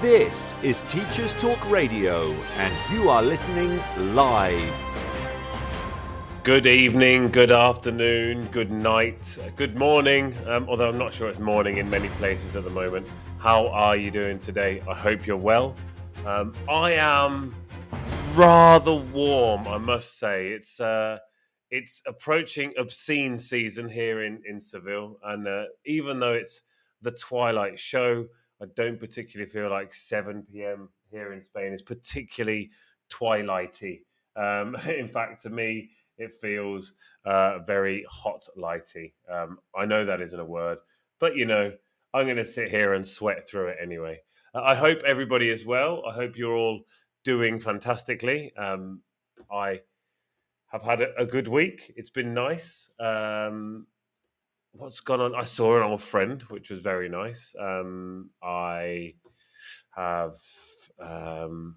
This is Teachers Talk Radio, and you are listening live. Good evening, good afternoon, good night, good morning. Um, although I'm not sure it's morning in many places at the moment. How are you doing today? I hope you're well. Um, I am rather warm, I must say. It's uh, it's approaching obscene season here in in Seville, and uh, even though it's the twilight show, I don't particularly feel like 7 p.m. here in Spain is particularly twilighty. Um, in fact, to me, it feels uh, very hot lighty. Um, I know that isn't a word, but you know, I'm going to sit here and sweat through it anyway. Uh, I hope everybody is well. I hope you're all doing fantastically. Um, I have had a, a, good week. It's been nice. Um, what's gone on? I saw an old friend, which was very nice. Um, I have um,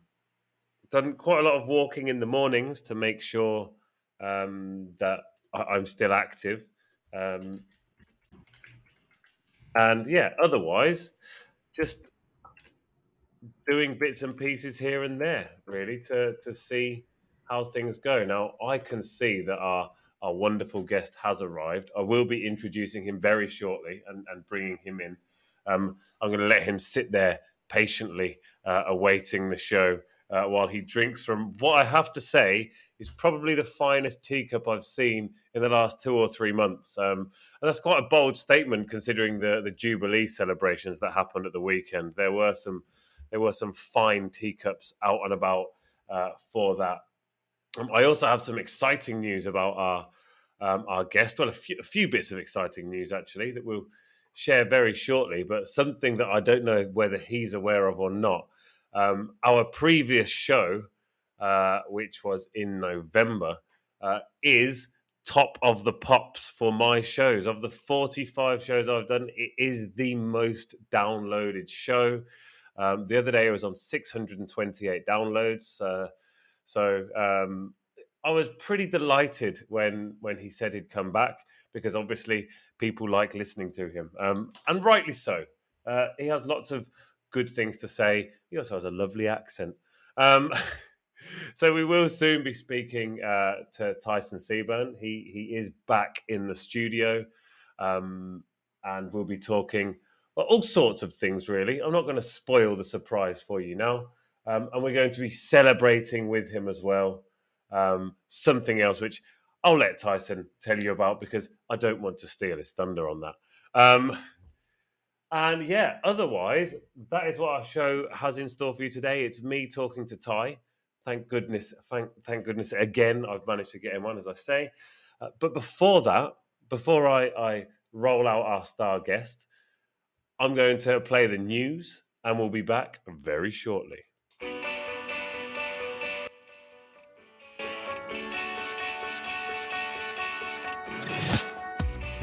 done quite a lot of walking in the mornings to make sure um, that I, am still active. Um, and yeah, otherwise, just doing bits and pieces here and there, really, to to see how things go. Now, I can see that our our wonderful guest has arrived. I will be introducing him very shortly and, and bringing him in. Um, I'm going to let him sit there patiently, uh, awaiting the show uh, while he drinks from what I have to say is probably the finest teacup I've seen in the last two or three months. Um, and that's quite a bold statement considering the, the Jubilee celebrations that happened at the weekend. There were some there were some fine teacups out and about uh, for that. Um, I also have some exciting news about our um, our guest. Well, a few, a few bits of exciting news actually that we'll share very shortly, but something that I don't know whether he's aware of or not. Um, our previous show, uh, which was in November, uh, is top of the pops for my shows. Of the 45 shows I've done, it is the most downloaded show. Um, the other day, it was on 628 downloads. Uh, so um, I was pretty delighted when when he said he'd come back because obviously people like listening to him, um, and rightly so. Uh, he has lots of good things to say. He also has a lovely accent. Um, so we will soon be speaking uh, to Tyson Seburn. He he is back in the studio, um, and we'll be talking well, all sorts of things. Really, I'm not going to spoil the surprise for you now. Um, and we're going to be celebrating with him as well. Um, something else, which I'll let Tyson tell you about because I don't want to steal his thunder on that. Um, and yeah, otherwise, that is what our show has in store for you today. It's me talking to Ty. Thank goodness, thank thank goodness again, I've managed to get him on, as I say. Uh, but before that, before I, I roll out our star guest, I'm going to play the news, and we'll be back very shortly.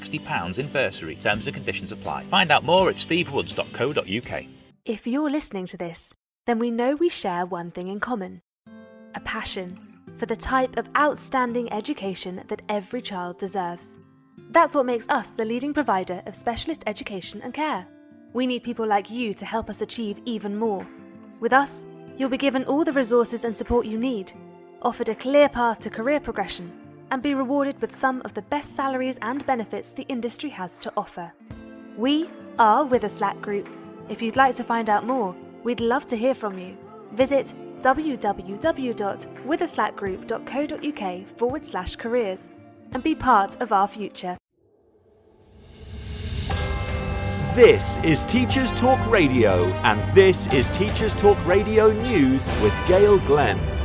£60 in bursary. Terms and conditions apply. Find out more at stevewoods.co.uk. If you're listening to this, then we know we share one thing in common a passion for the type of outstanding education that every child deserves. That's what makes us the leading provider of specialist education and care. We need people like you to help us achieve even more. With us, you'll be given all the resources and support you need, offered a clear path to career progression and be rewarded with some of the best salaries and benefits the industry has to offer. We are Witherslack Group. If you'd like to find out more, we'd love to hear from you. Visit www.witherslackgroup.co.uk forward slash careers and be part of our future. This is Teachers Talk Radio, and this is Teachers Talk Radio News with Gail Glenn.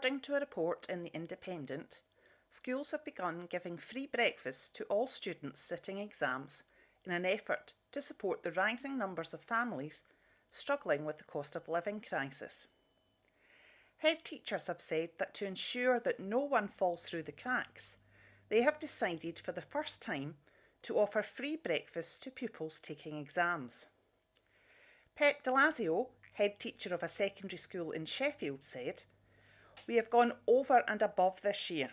According to a report in The Independent, schools have begun giving free breakfast to all students sitting exams in an effort to support the rising numbers of families struggling with the cost of living crisis. Head teachers have said that to ensure that no one falls through the cracks, they have decided for the first time to offer free breakfast to pupils taking exams. Pep Delazio, head teacher of a secondary school in Sheffield, said, we have gone over and above this year.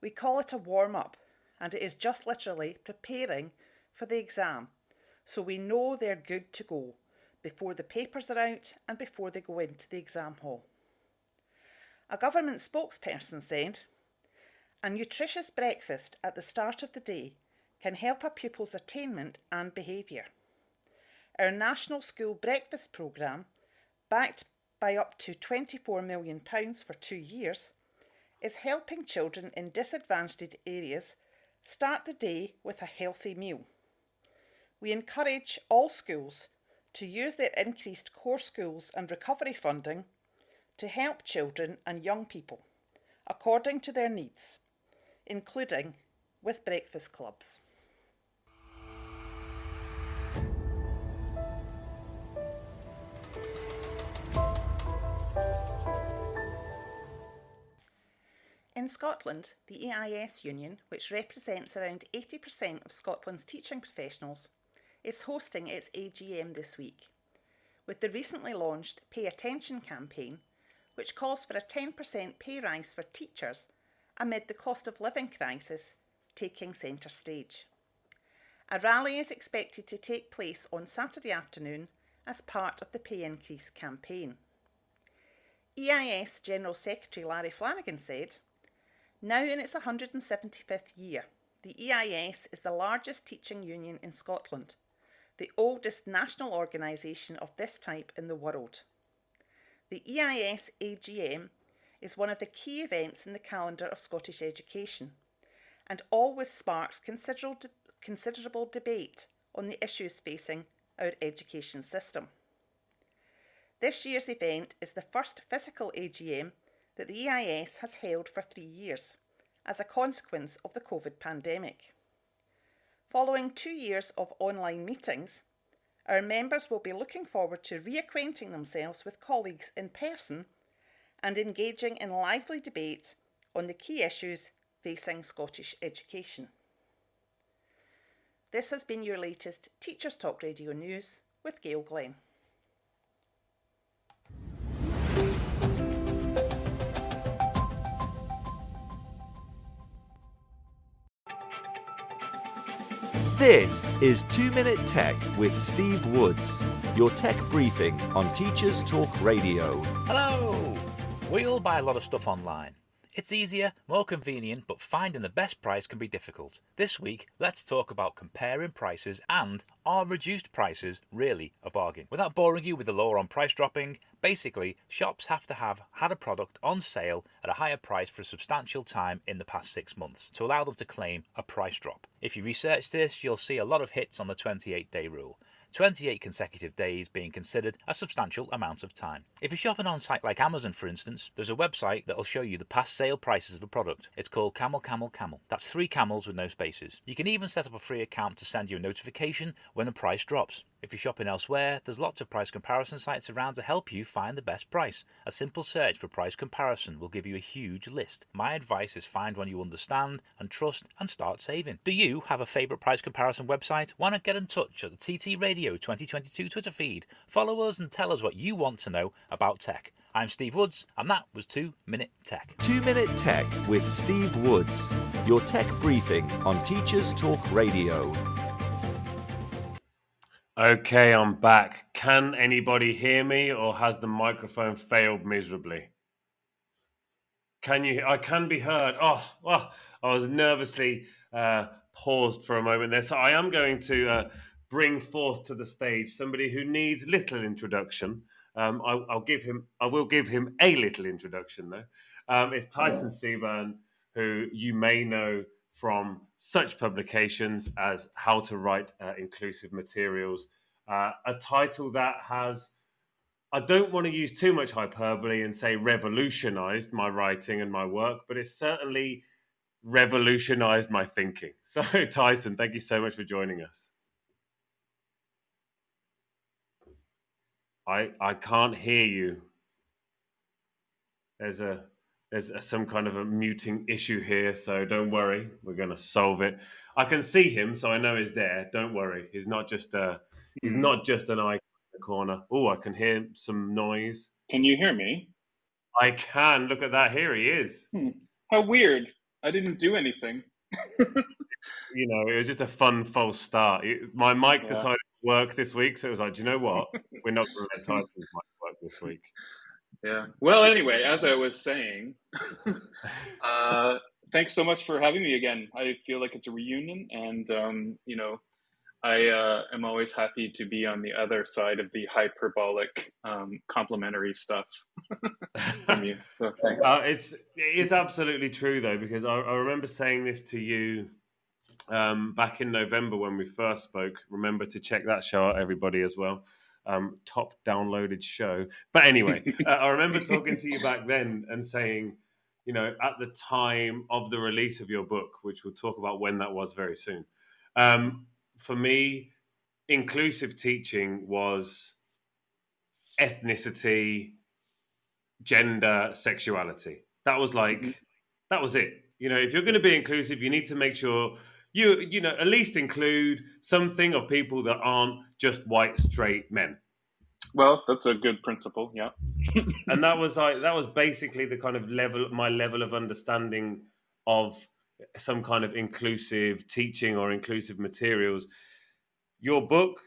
We call it a warm up, and it is just literally preparing for the exam, so we know they're good to go before the papers are out and before they go into the exam hall. A government spokesperson said, A nutritious breakfast at the start of the day can help a pupil's attainment and behaviour. Our National School Breakfast Programme, backed by up to £24 million for two years, is helping children in disadvantaged areas start the day with a healthy meal. We encourage all schools to use their increased core schools and recovery funding to help children and young people according to their needs, including with breakfast clubs. In Scotland, the EIS Union, which represents around 80% of Scotland's teaching professionals, is hosting its AGM this week, with the recently launched Pay Attention campaign, which calls for a 10% pay rise for teachers amid the cost of living crisis taking centre stage. A rally is expected to take place on Saturday afternoon as part of the pay increase campaign. EIS General Secretary Larry Flanagan said, now in its 175th year, the EIS is the largest teaching union in Scotland, the oldest national organisation of this type in the world. The EIS AGM is one of the key events in the calendar of Scottish education and always sparks considerable, considerable debate on the issues facing our education system. This year's event is the first physical AGM that the EIS has held for three years as a consequence of the COVID pandemic. Following two years of online meetings, our members will be looking forward to reacquainting themselves with colleagues in person and engaging in lively debate on the key issues facing Scottish education. This has been your latest Teachers Talk Radio News with Gail Glenn. This is 2 Minute Tech with Steve Woods, your tech briefing on Teachers Talk Radio. Hello! We all buy a lot of stuff online. It's easier, more convenient, but finding the best price can be difficult. This week, let's talk about comparing prices and are reduced prices really a bargain? Without boring you with the law on price dropping, basically, shops have to have had a product on sale at a higher price for a substantial time in the past six months to allow them to claim a price drop. If you research this, you'll see a lot of hits on the 28 day rule. 28 consecutive days being considered a substantial amount of time. If you're shopping on site like Amazon, for instance, there's a website that'll show you the past sale prices of a product. It's called Camel Camel Camel. That's three camels with no spaces. You can even set up a free account to send you a notification when the price drops. If you're shopping elsewhere, there's lots of price comparison sites around to help you find the best price. A simple search for price comparison will give you a huge list. My advice is find one you understand and trust and start saving. Do you have a favourite price comparison website? Why not get in touch at the TT Radio 2022 Twitter feed? Follow us and tell us what you want to know about tech. I'm Steve Woods, and that was 2 Minute Tech. 2 Minute Tech with Steve Woods, your tech briefing on Teachers Talk Radio. Okay, I'm back. Can anybody hear me or has the microphone failed miserably? Can you? I can be heard. Oh, well, I was nervously uh, paused for a moment there. So I am going to uh, bring forth to the stage somebody who needs little introduction. Um, I, will give him. I will give him a little introduction though. Um, it's Tyson Seburn, who you may know from such publications as How to Write uh, Inclusive Materials, uh, a title that has, I don't want to use too much hyperbole and say revolutionized my writing and my work, but it's certainly revolutionized my thinking. So, Tyson, thank you so much for joining us. I I can't hear you. There's a there's a, some kind of a muting issue here, so don't worry, we're going to solve it. I can see him, so I know he's there. Don't worry, he's not just a he's mm-hmm. not just an eye in the corner. Oh, I can hear some noise. Can you hear me? I can. Look at that. Here he is. Hmm. How weird! I didn't do anything. you know, it was just a fun false start. It, my mic yeah. decided to work this week, so it was like, do you know what? We're not going to let Tyson's mic work this week. Yeah. Well, anyway, as I was saying, uh, thanks so much for having me again. I feel like it's a reunion, and um, you know, I uh, am always happy to be on the other side of the hyperbolic, um, complimentary stuff from you. So thanks. Uh, it's it is absolutely true though, because I, I remember saying this to you um, back in November when we first spoke. Remember to check that show out, everybody, as well um, top downloaded show. But anyway, uh, I remember talking to you back then and saying, you know, at the time of the release of your book, which we'll talk about when that was very soon, um, for me, inclusive teaching was ethnicity, gender, sexuality. That was like, mm-hmm. that was it. You know, if you're going to be inclusive, you need to make sure you you know at least include something of people that aren't just white straight men. Well that's a good principle yeah. And that was like that was basically the kind of level my level of understanding of some kind of inclusive teaching or inclusive materials. Your book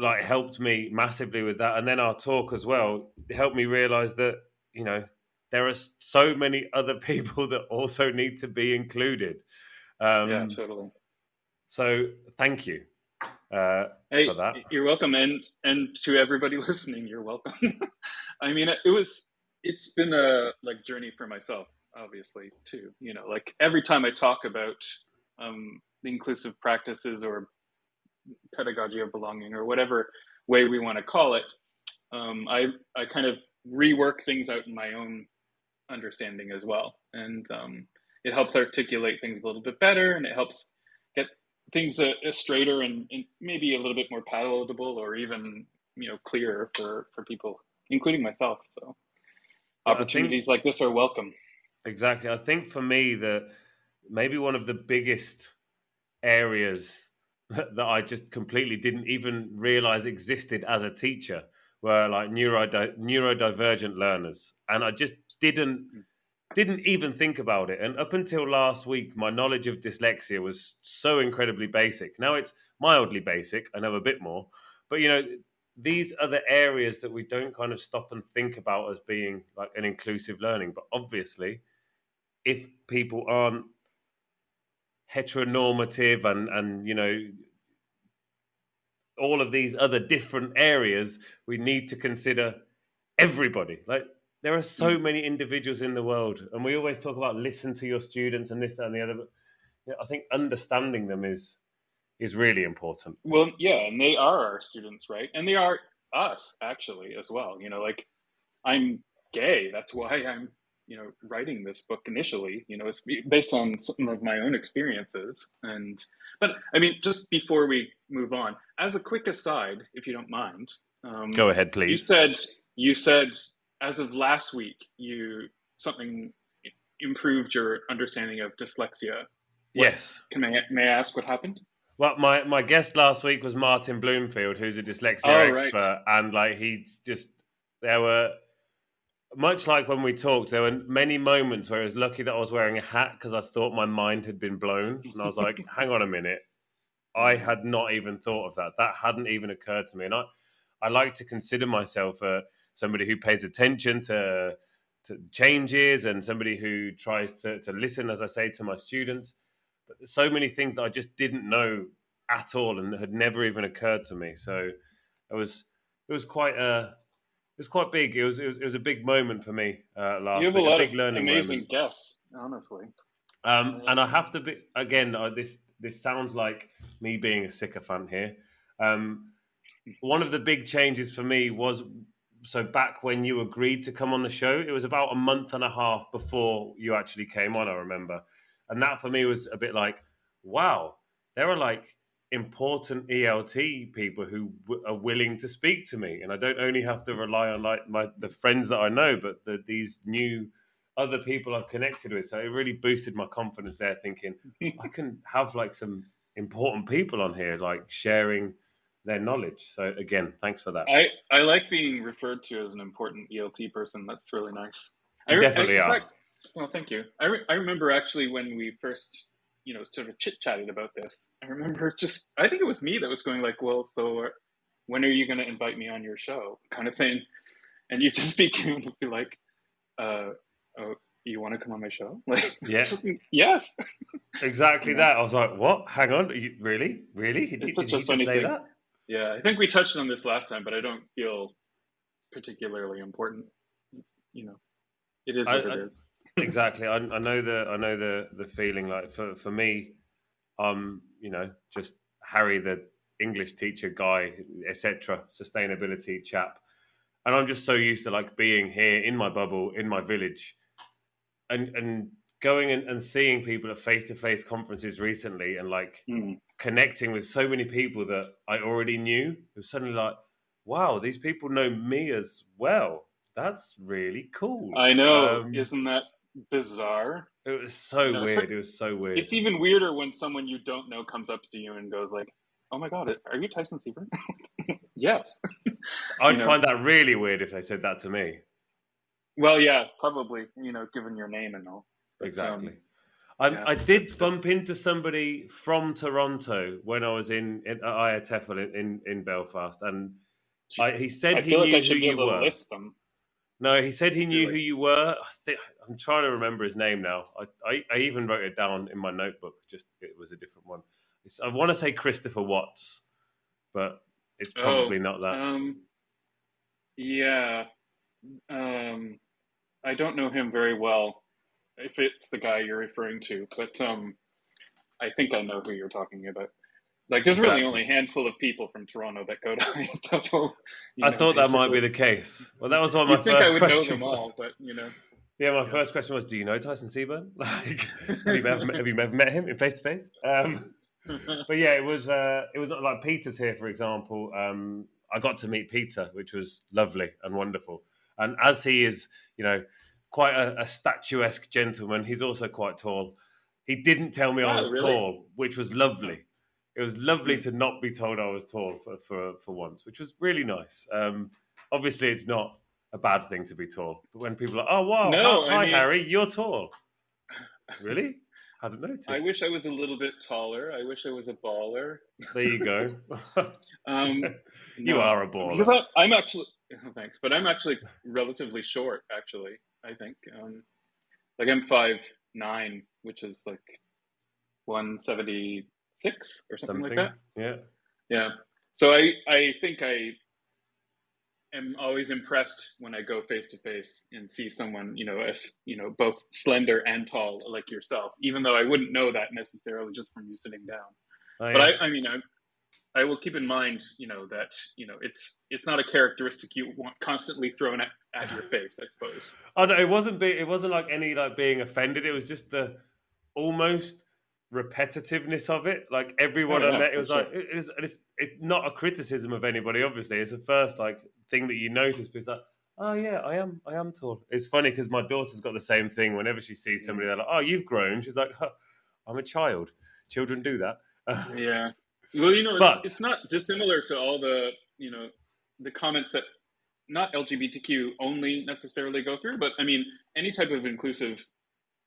like helped me massively with that. And then our talk as well helped me realize that you know there are so many other people that also need to be included. Um, yeah totally so thank you uh, hey, for that. You're welcome, and and to everybody listening, you're welcome. I mean, it was it's been a like journey for myself, obviously too. You know, like every time I talk about um, inclusive practices or pedagogy of belonging or whatever way we want to call it, um, I I kind of rework things out in my own understanding as well, and um, it helps articulate things a little bit better, and it helps things a, a straighter and, and, maybe a little bit more palatable or even you know clearer for for people including myself. So opportunities think, like this are welcome. Exactly. I think for me that maybe one of the biggest areas that, that i just completely didn't even realize existed as a teacher were like neuro neurodivergent learners. And i just didn't hmm didn't even think about it. And up until last week, my knowledge of dyslexia was so incredibly basic. Now it's mildly basic. I know a bit more. But, you know, these are the areas that we don't kind of stop and think about as being like an inclusive learning. But obviously, if people aren't heteronormative and and you know all of these other different areas, we need to consider everybody. Like there are so mm. many individuals in the world, and we always talk about listen to your students and this, that, and the other. But you know, I think understanding them is is really important. Well, yeah, and they are our students, right? And they are us actually as well. You know, like I'm gay. That's why I'm you know writing this book initially you know it's based on some of my own experiences and but i mean just before we move on as a quick aside if you don't mind um, go ahead please you said you said as of last week you something improved your understanding of dyslexia what, yes can I, may i ask what happened well, my, my guest last week was Martin Bloomfield, who's a dyslexia oh, expert, right. and like he just there were much like when we talked, there were many moments where I was lucky that I was wearing a hat because I thought my mind had been blown. And I was like, hang on a minute. I had not even thought of that. That hadn't even occurred to me. And I, I like to consider myself uh, somebody who pays attention to, to changes and somebody who tries to, to listen, as I say, to my students. But there's so many things that I just didn't know at all and had never even occurred to me. So it was it was quite a it was quite big. It was it was, it was a big moment for me uh, last. You have week. a lot a big of learning amazing moment. guests, honestly. Um, and I have to be again. Uh, this this sounds like me being a sycophant here. Um, one of the big changes for me was so back when you agreed to come on the show. It was about a month and a half before you actually came on. I remember, and that for me was a bit like, wow, there are like important ELT people who w- are willing to speak to me, and I don't only have to rely on like my the friends that I know, but the, these new other people I've connected with. So it really boosted my confidence there, thinking I can have like some important people on here, like sharing their knowledge. So again, thanks for that. I I like being referred to as an important ELT person. That's really nice. You I, definitely I, are. Fact, well, thank you. I, re- I remember actually when we first you know sort of chit chatted about this. I remember just I think it was me that was going like, well, so when are you going to invite me on your show, kind of thing, and you just became be like, uh, oh, you want to come on my show? Like, yeah, yes, exactly yeah. that. I was like, what? Hang on, you, really, really? Did, did you just say thing. that? Yeah, I think we touched on this last time, but I don't feel particularly important. You know, it is what I, it is exactly. I, I, know the I know the the feeling. Like for for me, um, you know, just Harry, the English teacher guy, etc. Sustainability chap, and I'm just so used to like being here in my bubble, in my village, and and going and, and seeing people at face to face conferences recently, and like mm. connecting with so many people that I already knew. It was suddenly like, wow, these people know me as well. That's really cool. I know, um, isn't that bizarre. It was so know, weird. It was so weird. It's even weirder when someone you don't know comes up to you and goes like, "Oh my god, are you Tyson Seburn?" yes. I'd find that really weird if they said that to me. Well, yeah, probably. You know, given your name and all. But, exactly. Um, I, I, did bump into somebody from Toronto when I was in, in at IATEFL in, in, in Belfast, and I, he said he knew like who you were. No, he said he knew really? who you were. I am trying to remember his name now. I, I, I, even wrote it down in my notebook. Just it was a different one. It's, I want to say Christopher Watts, but it's oh, probably oh, not that. Um, yeah, um, I don't know him very well. If it's the guy you're referring to, but um, I think I know who you're talking about. Like, there's exactly. really only a handful of people from Toronto that go to. I know, thought that might be the case. Well, that was one of my first questions. All, but you know. Yeah, my yeah. first question was, "Do you know Tyson Seburn? Like, have you ever, have you ever met him in face to face?" But yeah, it was uh, it was like Peter's here, for example. Um, I got to meet Peter, which was lovely and wonderful. And as he is, you know, quite a, a statuesque gentleman, he's also quite tall. He didn't tell me I was really? tall, which was lovely it was lovely to not be told I was tall for for, for once, which was really nice. Um, obviously, it's not a bad thing to be tall, but when people are, oh wow, no, hi, mean, Harry, you're tall. Really? I hadn't noticed. I wish I was a little bit taller. I wish I was a baller. There you go. um, you no, are a baller. Because I, am actually thanks, but I'm actually relatively short. Actually, I think um, like I'm five nine, which is like one seventy six or something, Something. like that. Yeah. Yeah. So I I think I am always impressed when I go face to face and see someone you know as you know both slender and tall like yourself. Even though I wouldn't know that necessarily just from you sitting down. Oh, But. I I mean I. I will keep in mind, you know, that you know it's it's not a characteristic you want constantly thrown at, at your face. I suppose. Oh no, it wasn't. Be, it wasn't like any like being offended. It was just the almost repetitiveness of it. Like everyone Oh, I met, it was sure. like it, it's, it's it's not a criticism of anybody. Obviously, it's the first like thing that you notice. But it's like, oh yeah, I am, I am tall. It's funny because my daughter's got the same thing. Whenever she sees somebody, they're like, oh, you've grown. She's like, huh, I'm a child. Children do that. Yeah. Well, you know, it's, But- it's not dissimilar to all the, you know, the comments that not LGBTQ only necessarily go through, but I mean, any type of inclusive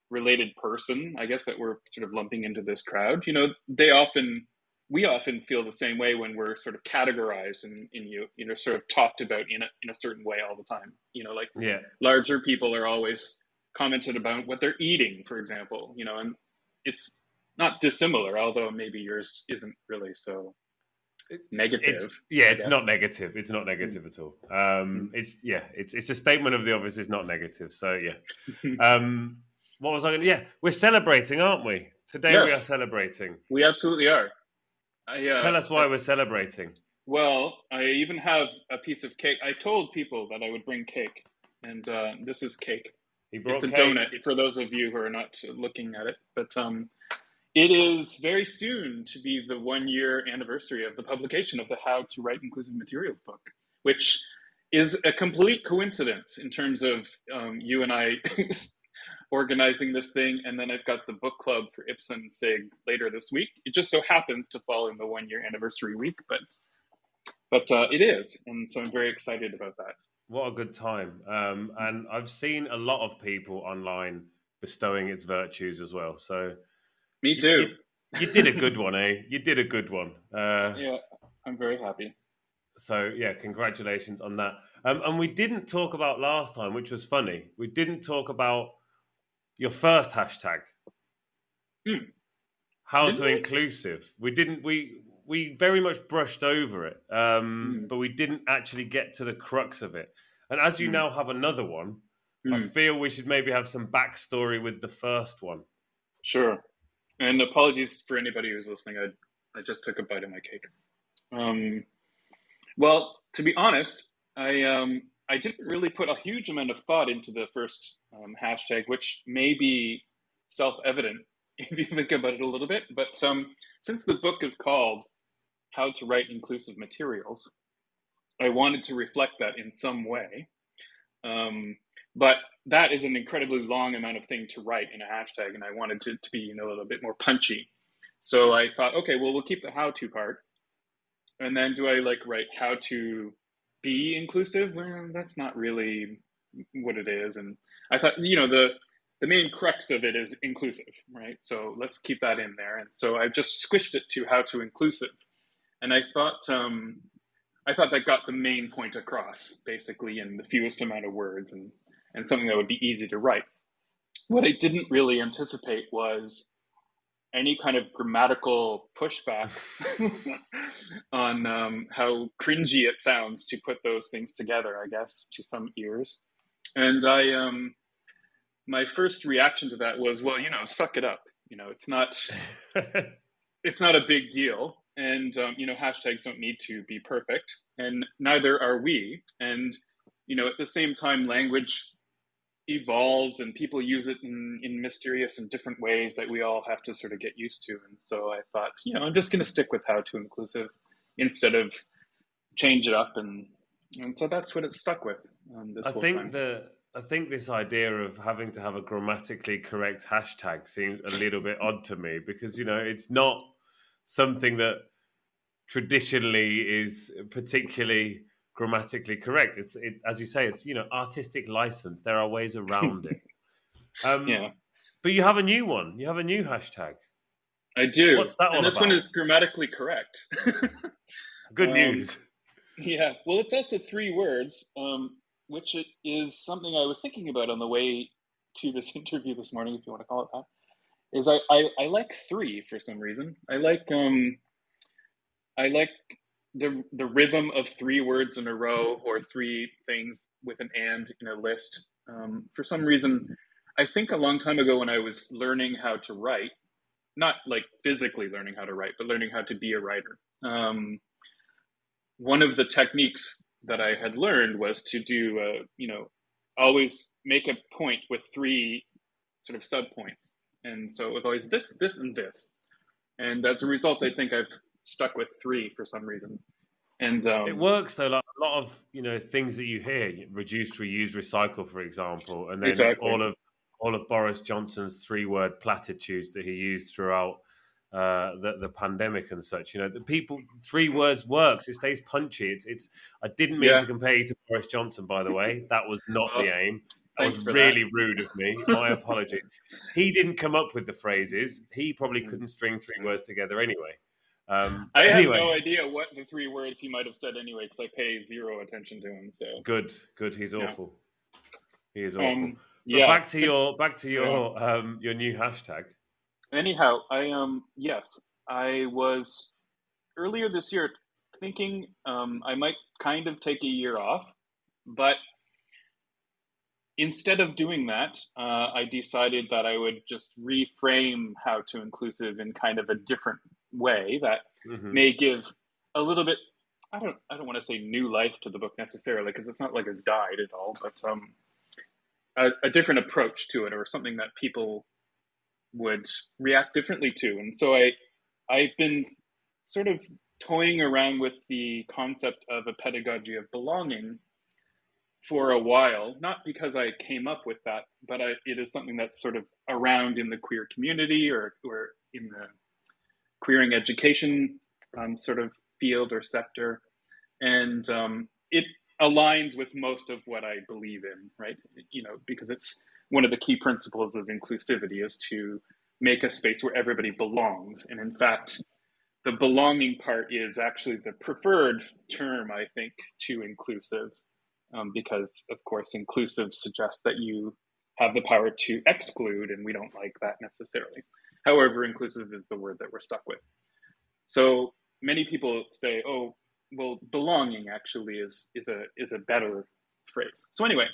related person, I guess that we're sort of lumping into this crowd, you know, they often, we often feel the same way when we're sort of categorized and, and you, you know, sort of talked about in a, in a certain way all the time. You know, like yeah, larger people are always commented about what they're eating, for example, you know, and it's not dissimilar, although maybe yours isn't really so negative. it's yeah, I it's not negative. It's not negative at all. Um, it's yeah, it's it's a statement of the obvious. It's not negative. So yeah. um, what was I going? to Yeah, we're celebrating, aren't we? Today we are celebrating. We absolutely are. I, uh, Tell us why we're celebrating. Well, I even have a piece of cake. I told people that I would bring cake, and uh, this is cake. He brought it's a cake. donut for those of you who are not looking at it. But um, it is very soon to be the one year anniversary of the publication of the How to Write Inclusive Materials book, which is a complete coincidence in terms of um, you and I organizing this thing. And then I've got the book club for Ipsen SIG later this week. It just so happens to fall in the one year anniversary week, but but uh, it is. And so I'm very excited about that. What a good time. Um, and I've seen a lot of people online bestowing its virtues as well. So Me too. you did a good one, eh? You did a good one. Uh, yeah, I'm very happy. So yeah, congratulations on that. Um, and we didn't talk about last time, which was funny. We didn't talk about your first hashtag. Hmm. How Didn't to we? inclusive. We didn't. We we very much brushed over it, um, Hmm. but we didn't actually get to the crux of it. And as you Hmm. now have another one, I feel we should maybe have some backstory with the first one. Sure. And apologies for anybody who's listening. I I just took a bite of my cake. Um, well, to be honest, I um, I didn't really put a huge amount of thought into the first um, hashtag, which may be self-evident if you think about it a little bit. But um, since the book is called "How to Write Inclusive Materials," I wanted to reflect that in some way. Um, but that is an incredibly long amount of thing to write in a hashtag, and I wanted to, to be you know a little bit more punchy. So I thought, okay, well we'll keep the how to part, and then do I like write how to be inclusive? Well, that's not really what it is, and I thought you know the the main crux of it is inclusive, right? So let's keep that in there, and so I just squished it to how to inclusive, and I thought um, I thought that got the main point across basically in the fewest amount of words and and something that would be easy to write. What I didn't really anticipate was any kind of grammatical pushback on um, how cringy it sounds to put those things together, I guess, to some ears. And I, um, my first reaction to that was, well, you know, suck it up. You know, it's not, it's not a big deal. And, um, you know, hashtags don't need to be perfect, and neither are we. And, you know, at the same time, language evolves and people use it in, in mysterious and different ways that we all have to sort of get used to. And so I thought, you know, I'm just going to stick with how to inclusive instead of change it up. And, and so that's what it stuck with. Um, this I think time. the I think this idea of having to have a grammatically correct hashtag seems a little bit odd to me because you know it's not something that traditionally is particularly grammatically correct. It's it, as you say, it's you know artistic license. There are ways around it. Um, yeah, but you have a new one. You have a new hashtag. I do. What's that and this one is grammatically correct. Good Um, news. Yeah, well, it's also three words, um, which it is something I was thinking about on the way to this interview this morning, if you want to call it that, is I, I, I like three for some reason. I like um I like the the rhythm of three words in a row or three things with an and in a list. Um, for some reason, I think a long time ago when I was learning how to write, not like physically learning how to write, but learning how to be a writer. Um, one of the techniques that I had learned was to do, uh, you know, always make a point with three sort of sub points. And so it was always this, this, and this. And as a result, I think I've stuck with three for some reason. And um, it works though. Like a lot of you know things that you hear, reduce, reuse, recycle, for example, and then exactly. all of all of Boris Johnson's three-word platitudes that he used throughout uh, the, the pandemic and such. You know, the people three words works. It stays punchy. It's it's. I didn't mean yeah. to compare you to Boris Johnson, by the way. That was not oh, the aim. That was really that. rude of me. My apologies. He didn't come up with the phrases. He probably couldn't string three words together anyway. Um, I anyway. have no idea what the three words he might have said anyway, because I pay zero attention to him. So good, good. He's yeah. awful. He is awful. Um, yeah. back to your back to your um, your new hashtag. Anyhow, I um yes, I was earlier this year thinking um, I might kind of take a year off, but instead of doing that, uh, I decided that I would just reframe how to inclusive in kind of a different way that mm-hmm. may give a little bit I don't I don't want to say new life to the book necessarily because it's not like it's died at all, but um, a, a, different approach to it or something that people would react differently to. And so I I've been sort of toying around with the concept of a pedagogy of belonging for a while, not because I came up with that, but I, it is something that's sort of around in the queer community or, or in the queering education um, sort of field or sector. And um, it aligns with most of what I believe in, right? You know, because it's one of the key principles of inclusivity is to make a space where everybody belongs. And in fact, the belonging part is actually the preferred term, I think, to inclusive, um, because of course, inclusive suggests that you have the power to exclude, and we don't like that necessarily. However, inclusive is the word that we're stuck with. So many people say, "Oh, well, belonging actually is is a is a better phrase." So anyway,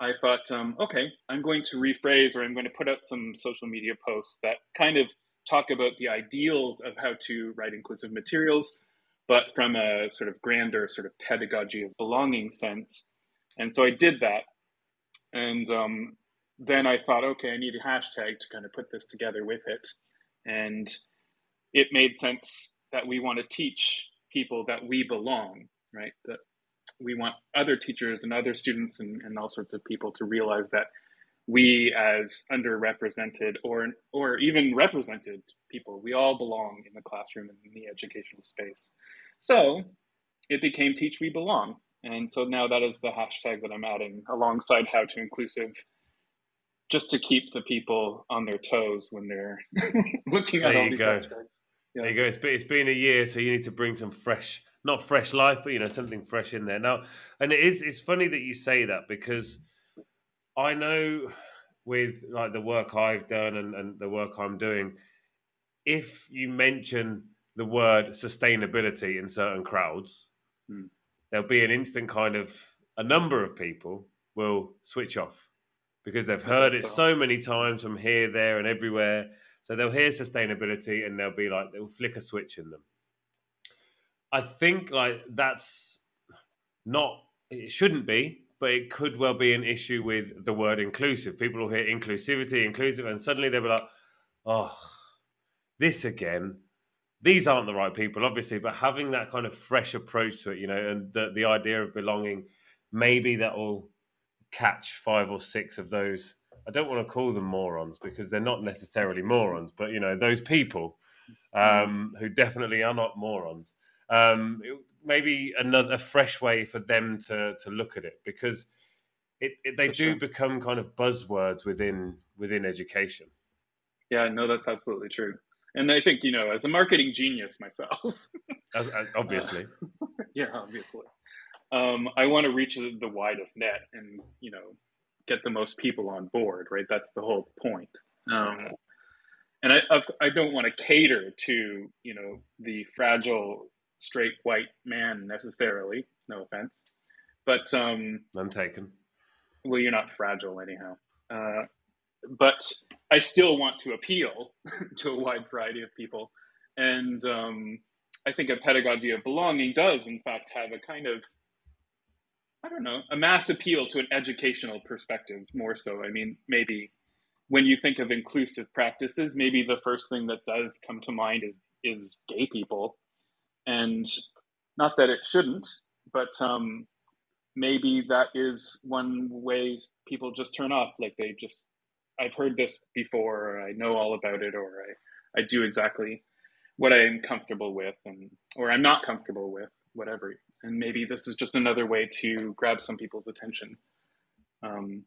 I thought, um, okay, I'm going to rephrase, or I'm going to put out some social media posts that kind of talk about the ideals of how to write inclusive materials, but from a sort of grander sort of pedagogy of belonging sense. And so I did that, and um, then I thought, okay, I need a hashtag to kind of put this together with it. And it made sense that we want to teach people that we belong, right? That we want other teachers and other students and, and all sorts of people to realize that we as underrepresented or or even represented people, we all belong in the classroom and in the educational space. So it became Teach We Belong. And so now that is the hashtag that I'm adding alongside How to Inclusive just to keep the people on their toes when they're looking at there all these go. Yeah. There you go. It's been, it's been a year, so you need to bring some fresh, not fresh life, but you know something fresh in there now. And it is. It's funny that you say that because I know with like the work I've done and, and the work I'm doing, if you mention the word sustainability in certain crowds, hmm. there'll be an instant kind of a number of people will switch off because they've heard it so many times from here, there, and everywhere. So they'll hear sustainability and they'll be like, they'll flick a switch in them. I think like that's not, it shouldn't be, but it could well be an issue with the word inclusive. People will hear inclusivity, inclusive, and suddenly they'll be like, oh, this again. These aren't the right people, obviously, but having that kind of fresh approach to it, you know, and the, the idea of belonging, maybe that will catch five or six of those. I don't want to call them morons because they're not necessarily morons, but you know those people um, who definitely are not morons. Um, maybe another a fresh way for them to to look at it because it, it they for do sure. become kind of buzzwords within within education. Yeah, no, that's absolutely true. And I think you know, as a marketing genius myself, as, uh, obviously, uh, yeah, obviously, um, I want to reach the widest net, and you know, get the most people on board, right? That's the whole point. Um, and I, I've, I do not want to cater to you know the fragile straight white man necessarily. No offense, but um, none taken. Well, you're not fragile anyhow. Uh, but I still want to appeal to a wide variety of people, and um, I think a pedagogy of belonging does, in fact, have a kind of I don't know, a mass appeal to an educational perspective more so. I mean, maybe when you think of inclusive practices, maybe the first thing that does come to mind is is gay people, and not that it shouldn't, but um, maybe that is one way people just turn off. Like they just, I've heard this before, or I know all about it, or I, I do exactly what I am comfortable with, and or I'm not comfortable with, whatever. And maybe this is just another way to grab some people's attention. Um,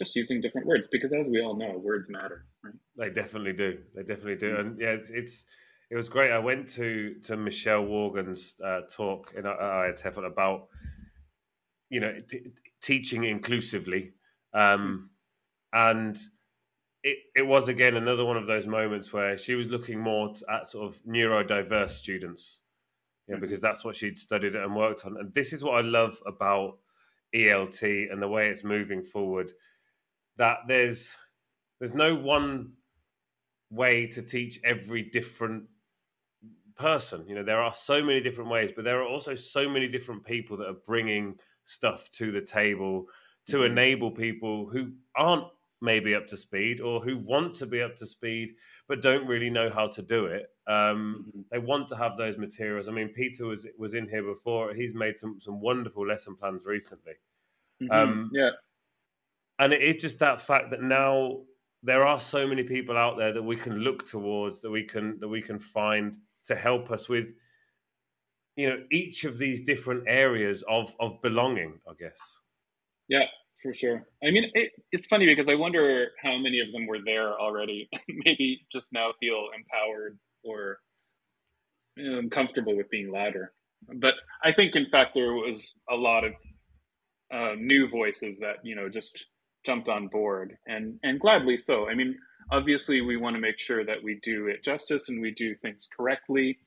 just using different words because as we all know words matter right? they definitely do they definitely do mm-hmm. and yeah it's, it's, it was great i went to to michelle Worgan's uh, talk in uh, IATEFL about you know t- teaching inclusively um, and it, it was again another one of those moments where she was looking more at sort of neurodiverse students you know, because that's what she'd studied and worked on and this is what i love about elt and the way it's moving forward that there's there's no one way to teach every different person. You know, there are so many different ways, but there are also so many different people that are bringing stuff to the table to mm-hmm. enable people who aren't maybe up to speed or who want to be up to speed but don't really know how to do it. Um, mm-hmm. They want to have those materials. I mean, Peter was was in here before. He's made some some wonderful lesson plans recently. Mm-hmm. Um, yeah, and it is just that fact that now there are so many people out there that we can look towards that we can that we can find to help us with you know each of these different areas of of belonging i guess yeah for sure. I mean it, it's funny because i wonder how many of them were there already. Maybe just now feel empowered or um, comfortable with being louder. But i think in fact there was a lot of uh, new voices that you know just jumped on board and and gladly so. I mean obviously we want to make sure that we do it justice and we do things correctly.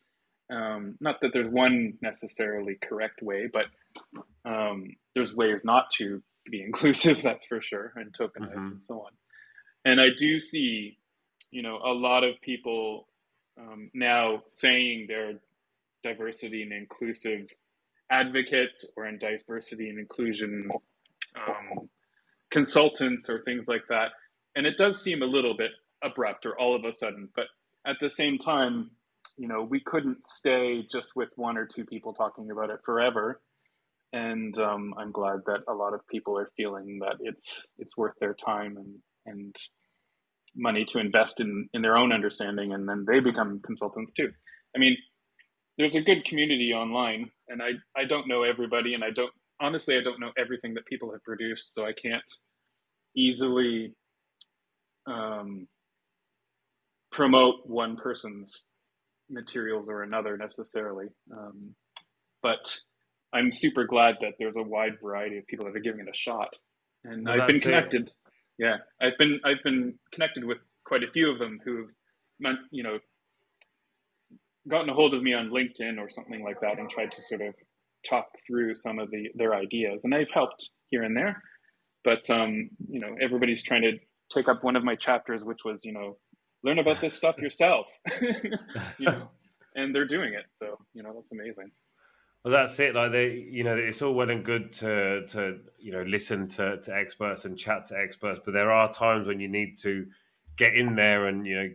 Um, not that there's one necessarily correct way but um, there's ways not to be inclusive that's for sure and tokenized mm-hmm. and so on and i do see you know a lot of people um, now saying they're diversity and inclusive advocates or in diversity and inclusion um, consultants or things like that. And it does seem a little bit abrupt or all of a sudden, but at the same time, you know, we couldn't stay just with one or two people talking about it forever. And um, I'm glad that a lot of people are feeling that it's it's worth their time and and money to invest in in their own understanding, and then they become consultants too. I mean, there's a good community online, and I I don't know everybody, and I don't honestly, I don't know everything that people have produced, so I can't easily um, promote one person's materials or another necessarily. Um, but I'm super glad that there's a wide variety of people that are giving it a shot, and I've been connected. It? Yeah, I've been I've been connected with quite a few of them who've, you know, gotten a hold of me on LinkedIn or something like that and tried to sort of talk through some of the their ideas, and I've helped here and there. But um, you know, everybody's trying to take up one of my chapters, which was you know, learn about this stuff yourself. you know, and they're doing it, so you know that's amazing. Well, that's it. Like they, you know, it's all well and good to to you know listen to to experts and chat to experts, but there are times when you need to get in there and you know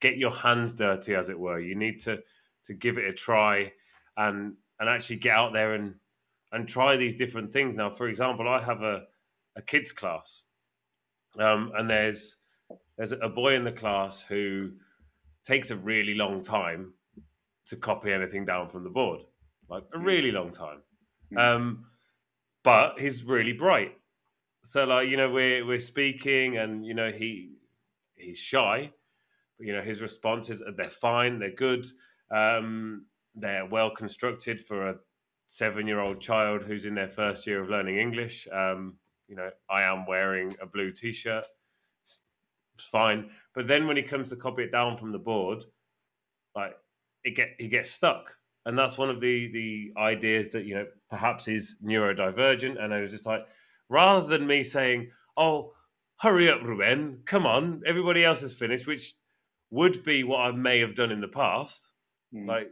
get your hands dirty, as it were. You need to to give it a try and and actually get out there and and try these different things. Now, for example, I have a a kids class, um, and there's there's a boy in the class who takes a really long time to copy anything down from the board, like a really long time. Hmm. Um, but he's really bright. So, like you know, we're we're speaking, and you know he he's shy, but you know his responses are they're fine, they're good. Um, they're well constructed for a seven year old child who's in their first year of learning English. Um, you know, I am wearing a blue t-shirt. It's, it's fine. But then when he comes to copy it down from the board, like it get he gets stuck. And that's one of the the ideas that, you know, perhaps is neurodivergent. And I was just like, rather than me saying, Oh, hurry up, Ruben, come on, everybody else has finished, which would be what I may have done in the past. Mm. Like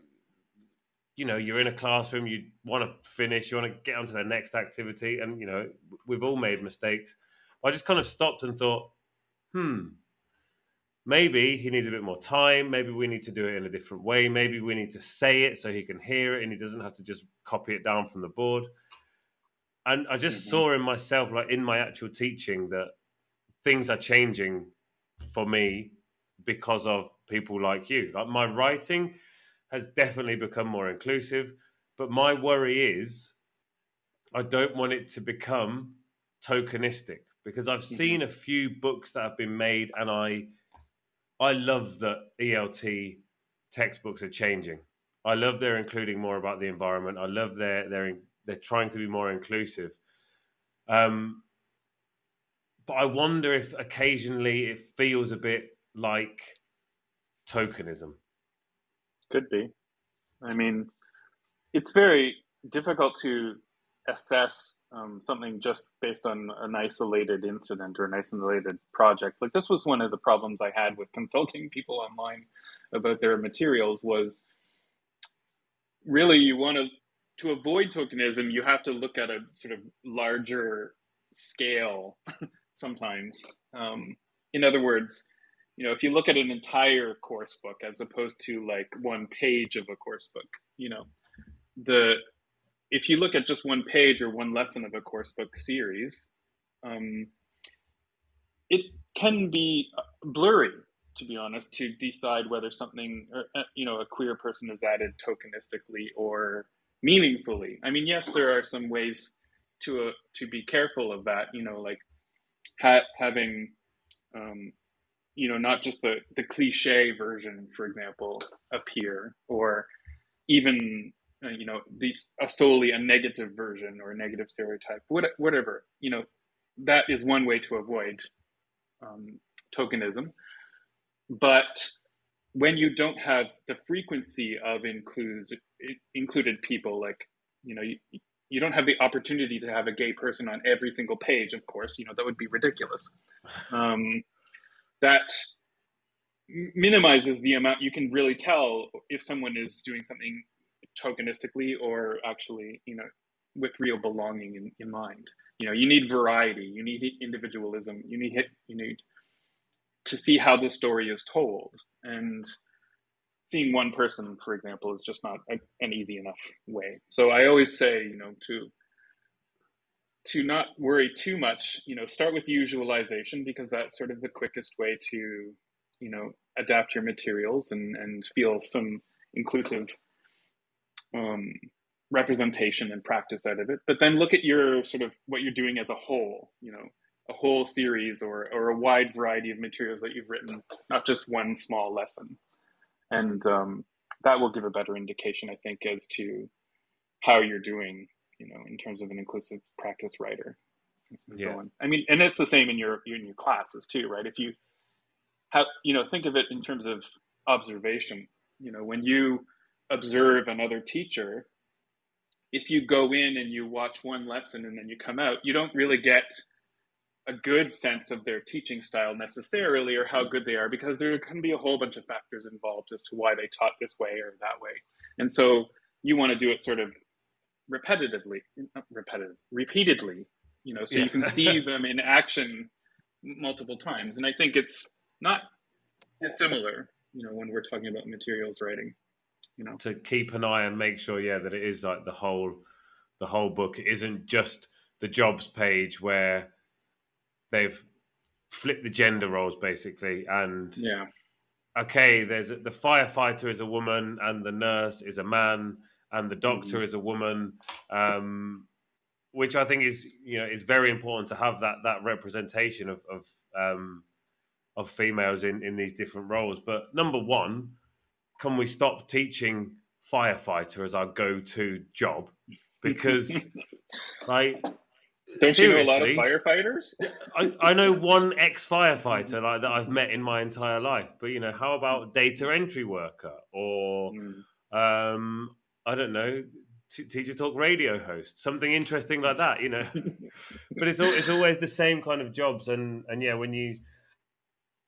you know you're in a classroom you want to finish you want to get on to the next activity and you know we've all made mistakes i just kind of stopped and thought hmm maybe he needs a bit more time maybe we need to do it in a different way maybe we need to say it so he can hear it and he doesn't have to just copy it down from the board and i just mm-hmm. saw in myself like in my actual teaching that things are changing for me because of people like you like my writing has definitely become more inclusive. But my worry is I don't want it to become tokenistic because I've mm-hmm. seen a few books that have been made and I I love that ELT textbooks are changing. I love they're including more about the environment. I love they're they're they're trying to be more inclusive. Um, but I wonder if occasionally it feels a bit like tokenism. Could be. I mean, it's very difficult to assess um, something just based on an isolated incident or an isolated project. Like this was one of the problems I had with consulting people online about their materials was really you want to to avoid tokenism you have to look at a sort of larger scale sometimes um, in other words you know if you look at an entire course book as opposed to like one page of a course book you know the if you look at just one page or one lesson of a course book series um, it can be blurry to be honest to decide whether something uh, you know a queer person is added tokenistically or meaningfully. I mean yes there are some ways to uh, to be careful of that you know like ha- having um, you know not just the the cliche version for example appear or even you know these a solely a negative version or a negative stereotype what, whatever you know that is one way to avoid um, tokenism. But when you don't have the frequency of includes included people like you know you, you don't have the opportunity to have a gay person on every single page of course you know that would be ridiculous. Um, that minimizes the amount you can really tell if someone is doing something tokenistically or actually you know with real belonging in, in mind. You know you need variety you need individualism you need you need to see how the story is told. And seeing one person for example is just not a, an easy enough way. So i always say you know to to not worry too much, you know, start with usualization because that's sort of the quickest way to, you know, adapt your materials and, and feel some inclusive um, representation and practice out of it. But then look at your sort of what you're doing as a whole, you know, a whole series or, or a wide variety of materials that you've written, not just one small lesson. And um, that will give a better indication, I think, as to how you're doing you know, in terms of an inclusive practice writer. yeah. So I mean, and it's the same in your in your classes too, right? If you have, you know, think of it in terms of observation. You know, when you observe another teacher, if you go in and you watch one lesson and then you come out, you don't really get a good sense of their teaching style necessarily or how good they are because there can be a whole bunch of factors involved as to why they taught this way or that way. And so you want to do it sort of repetitively, repetitive, repeatedly, you know, so yeah. you can see them in action multiple times. And I think it's not dissimilar, you know, when we're talking about materials writing, you know, to keep an eye and make sure, yeah, that it is like the whole, the whole book it isn't just the jobs page where they've flipped the gender roles basically and yeah okay there's a, the firefighter is a woman and the nurse is a man and the doctor mm-hmm. is a woman, um, which I think is you know is very important to have that that representation of of, um, of females in in these different roles. But number one, can we stop teaching firefighter as our go to job? Because like Don't you know a lot of firefighters? I, I know one ex firefighter like that I've met in my entire life, but you know, how about data entry worker or Mm. um, I don't know, t- teacher talk radio host, something interesting like that, you know. but it's al- it's always the same kind of jobs, and and yeah, when you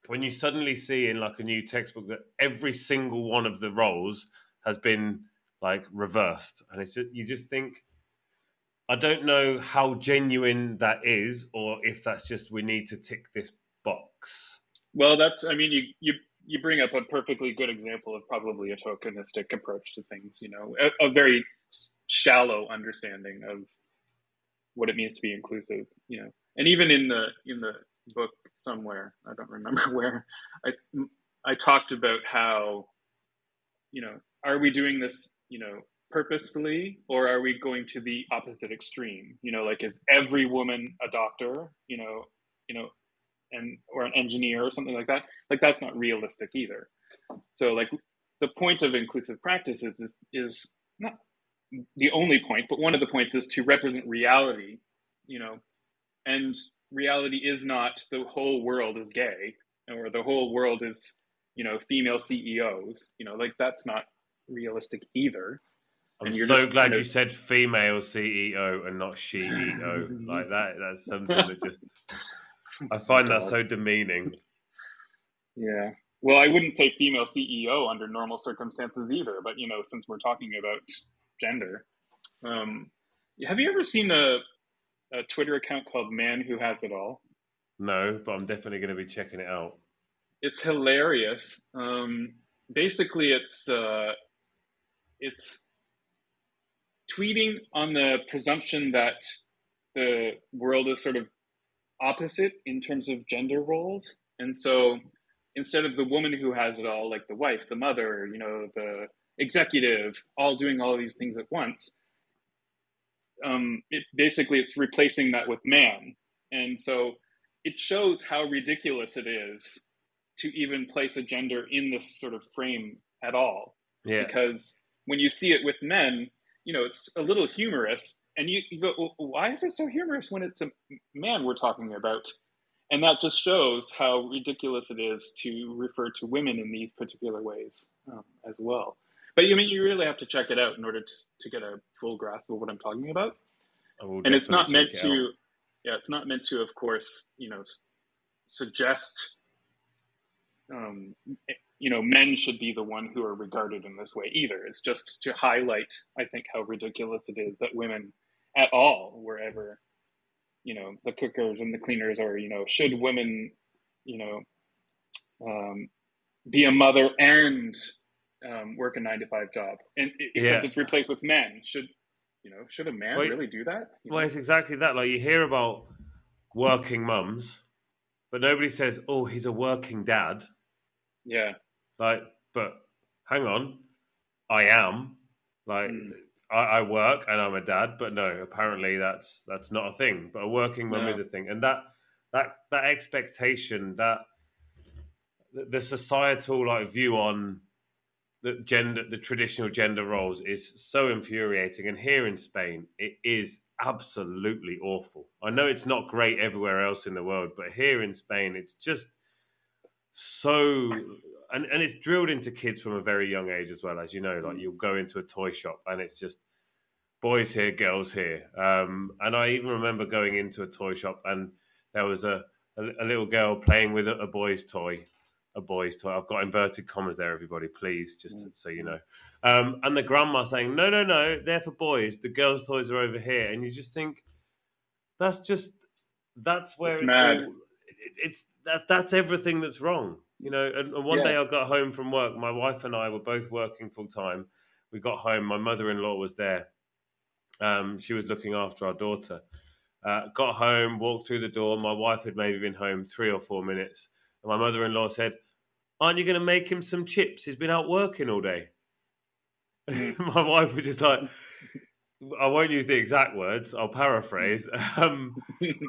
when you suddenly see in like a new textbook that every single one of the roles has been like reversed, and it's just, you just think. I don't know how genuine that is, or if that's just we need to tick this box. Well, that's. I mean, you you you bring up a perfectly good example of probably a tokenistic approach to things. You know, a, a very shallow understanding of what it means to be inclusive. You know, and even in the in the book somewhere, I don't remember where, I I talked about how, you know, are we doing this, you know, purposefully, or are we going to the opposite extreme? You know, like is every woman a doctor? You know, you know, and or an engineer or something like that like that's not realistic either so like the point of inclusive practices is, is not the only point but one of the points is to represent reality you know and reality is not the whole world is gay or the whole world is you know female ceos you know like that's not realistic either I'm And you're so just glad kind of- you said female CEO and not CEO. like that, that's something that just I find that so demeaning. Yeah. Well, I wouldn't say female CEO under normal circumstances either, but you know, since we're talking about gender, um, have you ever seen a, a Twitter account called Man Who Has It All? No, but I'm definitely going to be checking it out. It's hilarious. Um, basically, it's uh, it's tweeting on the presumption that the world is sort of opposite in terms of gender roles, and so instead of the woman who has it all, like the wife, the mother, you know, the executive, all doing all these things at once, um, it basically it's replacing that with man, and so it shows how ridiculous it is to even place a gender in this sort of frame at all Yeah, because when you see it with men, you know, it's a little humorous. And you, you go, well, why is it so humorous when it's a man we're talking about? And that just shows how ridiculous it is to refer to women in these particular ways um, as well. But you I mean you really have to check it out in order to, to get a full grasp of what I'm talking about. And it's not meant out. to, yeah, it's not meant to, of course, you know, suggest um, you know, men should be the one who are regarded in this way either. It's just to highlight, I think, how ridiculous it is that women at all, wherever, you know, the cookers and the cleaners are, you know, should women, you know, um, be a mother and um, work a nine to five job, and except Yeah. it's replaced with men. Should you know? Should a man Wait. really do that? You know? Well, it's exactly that. Like you hear about working mums, but nobody says, "Oh, he's a working dad." yeah, Like, but hang on, I am. Like, Mm. I, I work and I'm a dad, but no, apparently that's that's not a thing. But a working mum No. is a thing, and that that that expectation, that the, the societal like view on the gender, the traditional gender roles, is so infuriating. And here in Spain, it is absolutely awful. I know it's not great everywhere else in the world, but here in Spain, it's just so and, and it's drilled into kids from a very young age as well as you know like you'll go into a toy shop and it's just boys here girls here um, and i even remember going into a toy shop and there was a, a, a little girl playing with a, a boy's toy a boy's toy. I've got inverted commas there everybody please just so you know. Um, and the grandma saying no no no they're for boys. The girls toys are over here. And you just think that's just that's where It's it's, mad. all, it, it's that that's everything that's wrong you know? And, and one Yeah. day i got home from work my wife and i were both working full time we got home my mother-in-law was there. Um, she was looking after our daughter. Uh, got home walked through the door. My wife had maybe been home three or four minutes and my mother-in-law said aren't you going to make him some chips he's been out working all day my wife was just like i won't use the exact words i'll paraphrase um,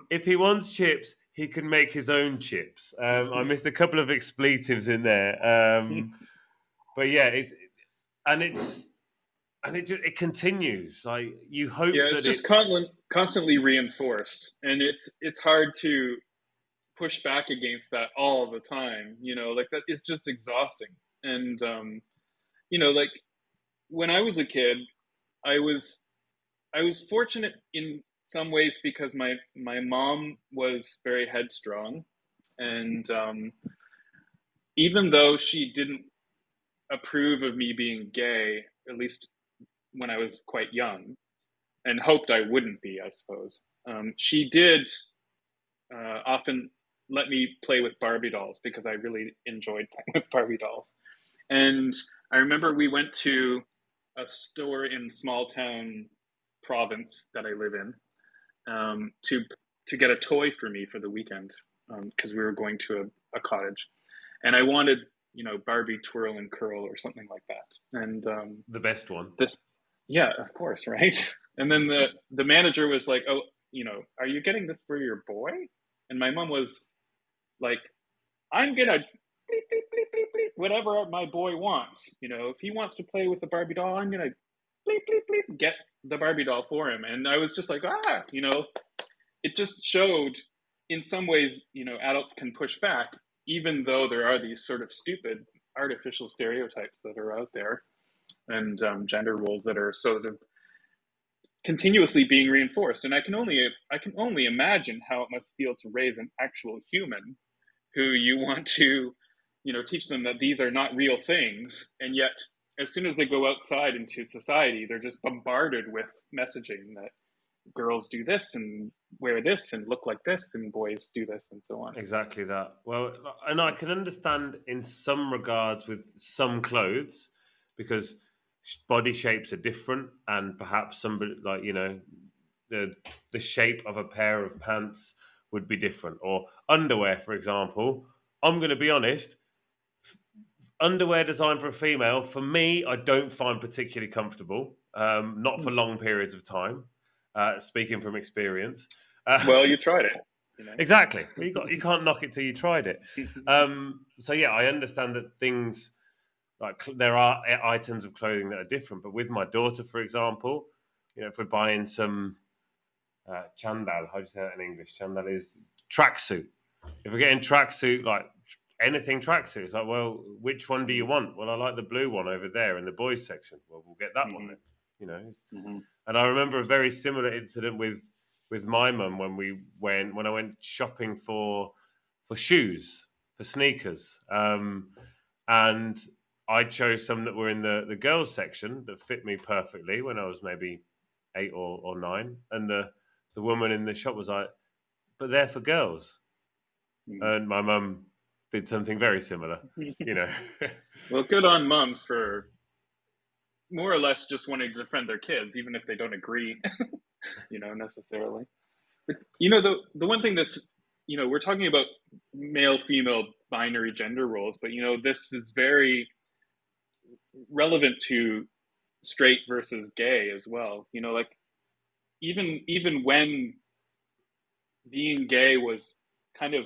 if he wants chips, he can make his own chips. Um, I missed a couple of expletives in there, um, but yeah, it's and it's and it just, it continues. Like you hope yeah, that it's just it's, constantly constantly reinforced, and it's it's hard to push back against that all the time. You know, like that it's just exhausting. And um, you know, like when I was a kid, I was I was fortunate in some ways because my my mom was very headstrong, and um, even though she didn't approve of me being gay, at least when I was quite young, and hoped I wouldn't be, I suppose. Um, she did uh, often let me play with Barbie dolls because I really enjoyed playing with Barbie dolls. And I remember we went to a store in small town province that I live in um, to to get a toy for me for the weekend because um, we were going to a, a, cottage, and I wanted you know Barbie twirl and curl or something like that. And um, the best one. This, yeah, of course, right. And then the the manager was like, "Oh, you know, are you getting this for your boy?" And my mom was like, "I'm gonna." Bleep, bleep, bleep, bleep, whatever my boy wants, you know, if he wants to play with the Barbie doll, I'm gonna bleep bleep bleep get the Barbie doll for him. And I was just like, ah, you know, it just showed in some ways, you know, adults can push back, even though there are these sort of stupid artificial stereotypes that are out there and um, gender roles that are sort of continuously being reinforced. And I can only I can only imagine how it must feel to raise an actual human who you want to, you know, teach them that these are not real things, and yet as soon as they go outside into society, they're just bombarded with messaging that girls do this and wear this and look like this and boys do this and so on. Exactly that. Well, and I can understand in some regards with some clothes because body shapes are different and perhaps somebody like you know the the shape of a pair of pants would be different or underwear for example i'm going to be honest underwear designed for a female, for me, I don't find particularly comfortable. Um, not for hmm. long periods of time. Uh, speaking from experience. Uh, well, you tried it. You know? Exactly. You got you can't knock it till you tried it. Um, so yeah, I understand that things like there are items of clothing that are different. But with my daughter, for example, you know, if we're buying some uh, chandal, how do you say that in English? Chandal is tracksuit. If we're getting tracksuit like anything tracksuit. It's like, well, which one do you want? Well, I like the blue one over there in the boys section. Well, we'll get that mm-hmm. one then. You know. Mm-hmm. And I remember a very similar incident with with my mum when we went when I went shopping for for shoes for sneakers, um, and I chose some that were in the the girls section that fit me perfectly when I was maybe eight or, or nine, and the the woman in the shop was like, "But they're for girls." Mm-hmm. And my mum did something very similar. You know. well, good on moms for more or less just wanting to defend their kids, even if they don't agree. you know, necessarily. But you know, the the one thing that's you know, we're talking about male female binary gender roles, but you know, this is very relevant to straight versus gay as well. You know, like even even when being gay was kind of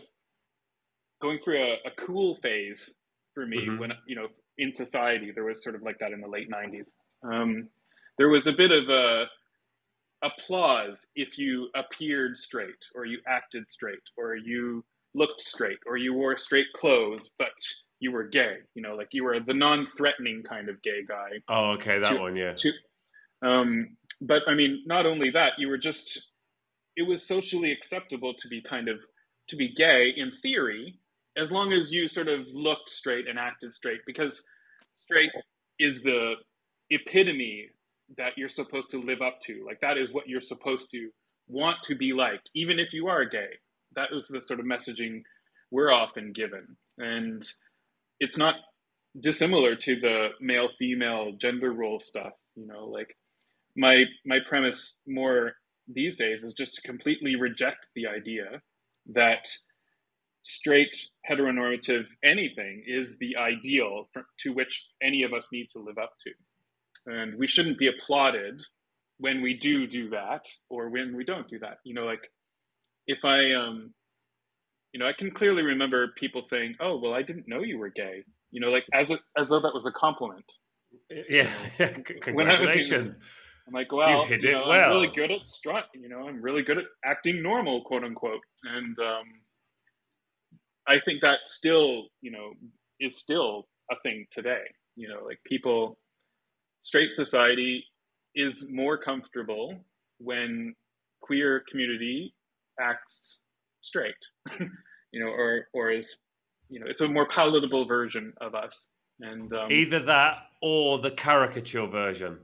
going through a, a cool phase for me mm-hmm. when you know in society there was sort of like that in the late 90s um, there was a bit of a applause if you appeared straight or you acted straight or you looked straight or you wore straight clothes but you were gay you know like you were the non-threatening kind of gay guy oh okay that to, one yeah to, um, but i mean not only that you were just it was socially acceptable to be kind of to be gay in theory as long as you sort of looked straight and acted straight, because straight is the epitome that you're supposed to live up to. Like that is what you're supposed to want to be like, even if you are gay. That was the sort of messaging we're often given. And it's not dissimilar to the male female gender role stuff, you know, like my my premise more these days is just to completely reject the idea that straight heteronormative anything is the ideal for, to which any of us need to live up to. And we shouldn't be applauded when we do do that or when we don't do that. You know like if i um you know i can clearly remember people saying oh well i didn't know you were gay you know like as a, as though that was a compliment Yeah, congratulations. I'm like, well, you, you know, well. I'm really good at strut. You know, I'm really good at acting normal, quote unquote. And um, I think that still, you know, is still a thing today. You know, like people, straight society is more comfortable when queer community acts straight, you know, or or is, you know, it's a more palatable version of us. And um, either that or the caricature version,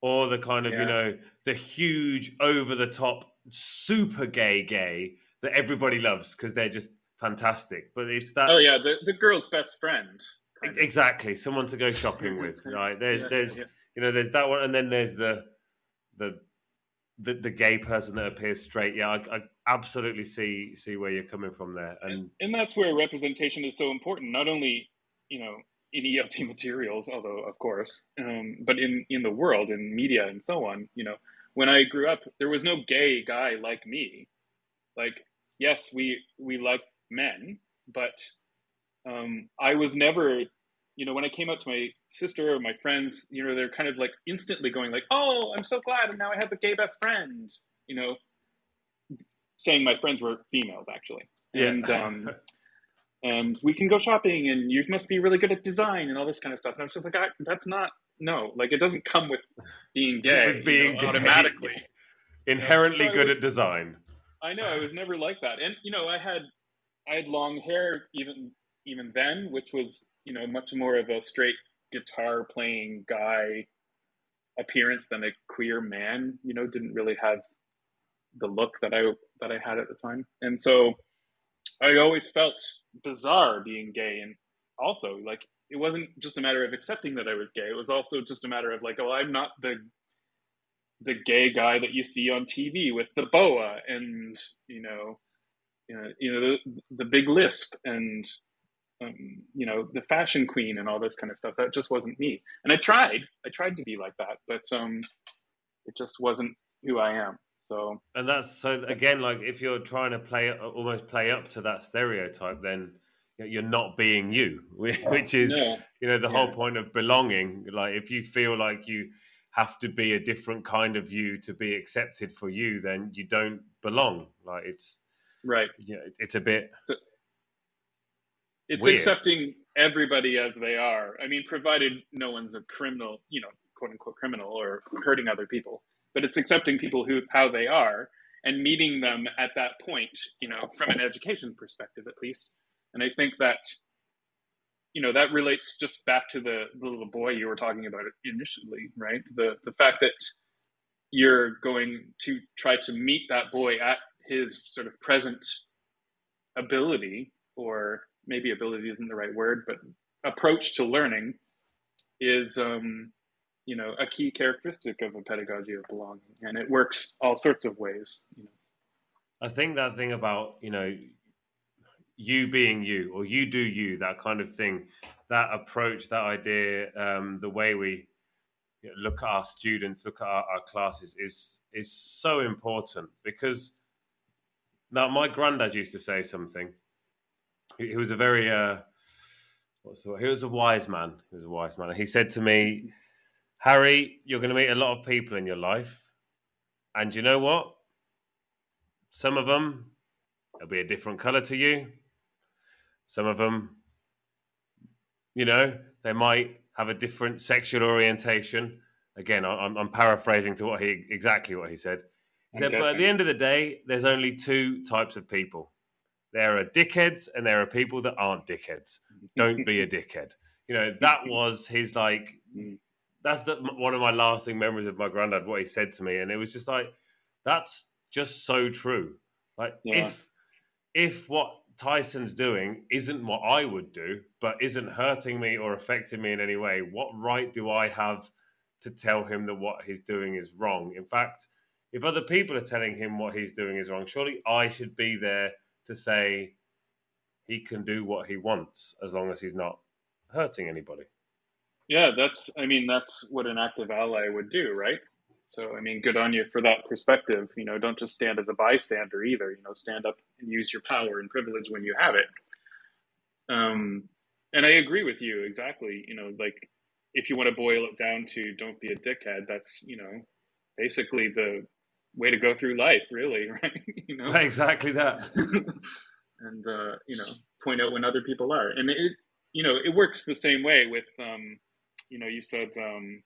or the kind of yeah. you know the huge over the top super gay gay that everybody loves because they're just fantastic. But it's that. Oh yeah, the the girl's best friend. Exactly, someone to go shopping with. Right? There's yeah, there's yeah. you know there's that one, and then there's the the the, the gay person that appears straight. Yeah, I, I absolutely see see where you're coming from there, and, and and that's where representation is so important. Not only you know in ELT materials, although of course, um, but in in the world, in media, and so on. You know, when I grew up, there was no gay guy like me. Like, yes, we we like men, but um, I was never. You know, when I came out to my sister or my friends, you know, they're kind of like instantly going like, "Oh, I'm so glad, and now I have a gay best friend." You know, saying my friends were females actually, yeah. and um, and we can go shopping and you must be really good at design and all this kind of stuff. And I was just like, that's not no, like it doesn't come with being gay with being you know, automatically. Inherently so good was, at design. I know I was never like that, and you know I had I had long hair even even then, which was you know much more of a straight guitar playing guy appearance than a queer man. You know, didn't really have the look that I that I had at the time, and so I always felt bizarre being gay, and also like it wasn't just a matter of accepting that I was gay. It was also just a matter of like, oh, I'm not the the gay guy that you see on TV with the boa and you know, you know, you know the the big lisp and um, you know the fashion queen and all this kind of stuff. That just wasn't me. And I tried, I tried to be like that, but um, it just wasn't who I am. So and that's so again, like if you're trying to play almost play up to that stereotype, then you're not being you, which is no. you know the yeah. whole point of belonging. Like if you feel like you have to be a different kind of you to be accepted for you, then you don't belong. Like it's right. Yeah, you know, it's a bit. It's, it's accepting everybody as they are. I mean, provided no one's a criminal, you know, quote unquote criminal or hurting other people. But it's accepting people who how they are and meeting them at that point you know from an education perspective at least. And i think that you know that relates just back to the, the little boy you were talking about initially right? The the fact that you're going to try to meet that boy at his sort of present ability or maybe ability isn't the right word but approach to learning is um, you know a key characteristic of a pedagogy of belonging. And it works all sorts of ways you know. I think that thing about you know you being you or you do you that kind of thing that approach that idea um, the way we look at our students look at our, our, classes is is so important because now my granddad used to say something he, he was a very uh, what's the word? he was a wise man he was a wise man he said to me Harry, you're going to meet a lot of people in your life. And you know what? Some of them, they'll be a different color to you. Some of them, you know, they might have a different sexual orientation. Again, I'm, I'm paraphrasing to what he exactly what he said. He said, but at the end of the day, there's only two types of people. There are dickheads and there are people that aren't dickheads. Don't be a dickhead. You know, that was his like mm that's the, one of my lasting memories of my granddad. What he said to me, and it was just like, that's just so true. Like yeah. if if what Tyson's doing isn't what I would do, but isn't hurting me or affecting me in any way, what right do I have to tell him that what he's doing is wrong? In fact, if other people are telling him what he's doing is wrong, surely I should be there to say he can do what he wants as long as he's not hurting anybody. Yeah, that's, I mean, that's what an active ally would do, right? So, I mean, good on you for that perspective. You know, don't just stand as a bystander either. You know, stand up and use your power and privilege when you have it. Um, and I agree with you exactly. You know, like if you want to boil it down to don't be a dickhead, that's you know basically the way to go through life, really, right? you know exactly that. and uh, you know point out when other people are, and it you know it works the same way with um, you know you said um,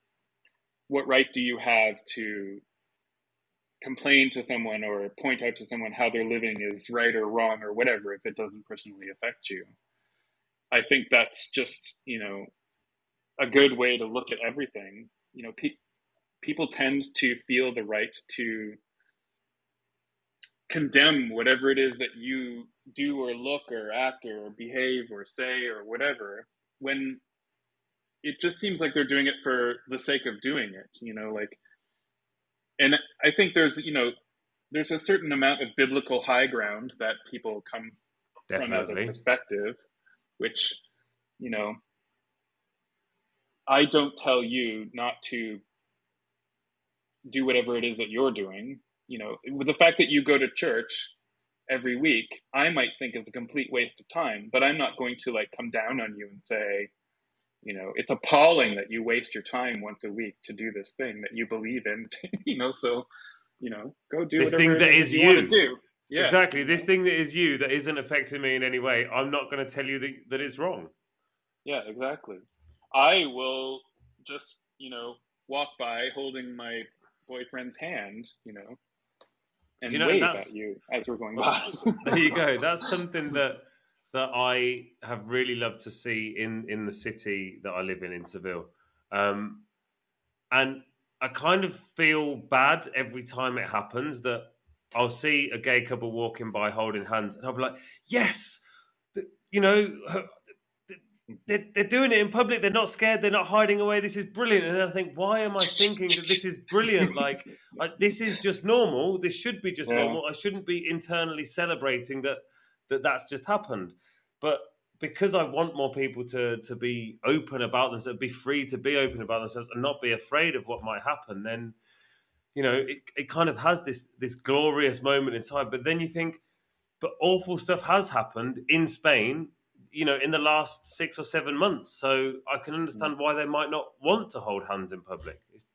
what right do you have to complain to someone or point out to someone how they're living is right or wrong or whatever if it doesn't personally affect you i think that's just you know a good way to look at everything you know pe- people tend to feel the right to condemn whatever it is that you do or look or act or behave or say or whatever when it just seems like they're doing it for the sake of doing it you know like and I think there's you know there's a certain amount of biblical high ground that people come Definitely. from as a perspective, which you know I don't tell you not to do whatever it is that you're doing. You know, with the fact that you go to church every week, I might think is a complete waste of time, but I'm not going to like come down on you and say, you know it's appalling that you waste your time once a week to do this thing that you believe in you know so you know go do this thing that is you, you. do yeah. exactly this thing that is you that isn't affecting me in any way i'm not going to tell you that, that it's wrong yeah exactly i will just you know walk by holding my boyfriend's hand you know and you know, wave at you as we're going by there you go that's something that that I have really loved to see in in the city that I live in in Seville, um, and I kind of feel bad every time it happens that I'll see a gay couple walking by holding hands, and I'll be like, "Yes, you know." They're, they're doing it in public. They're not scared. They're not hiding away. This is brilliant. And I think, why am I thinking that this is brilliant? Like, I, this is just normal. This should be just yeah. normal. I shouldn't be internally celebrating that that that's just happened. But because I want more people to to be open about themselves, be free to be open about themselves, and not be afraid of what might happen, then you know it, it kind of has this this glorious moment in time. But then you think, but awful stuff has happened in Spain, you know, in the last six or seven months. So I can understand mm. why they might not want to hold hands in public. It's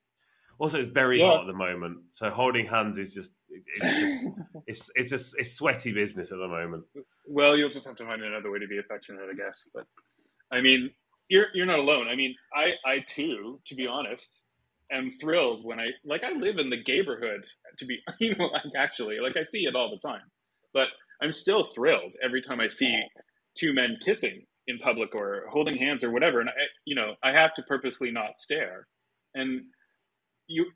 also, it's very yeah. hot at the moment, so holding hands is just it's just it's it's just it's sweaty business at the moment. Well, you'll just have to find another way to be affectionate, I guess. But I mean, you're you're not alone. I mean, I I too, to be honest, am thrilled when I like I live in the neighborhood. To be you know, like actually, like I see it all the time, but I'm still thrilled every time I see two men kissing in public or holding hands or whatever. And I, you know, I have to purposely not stare. And you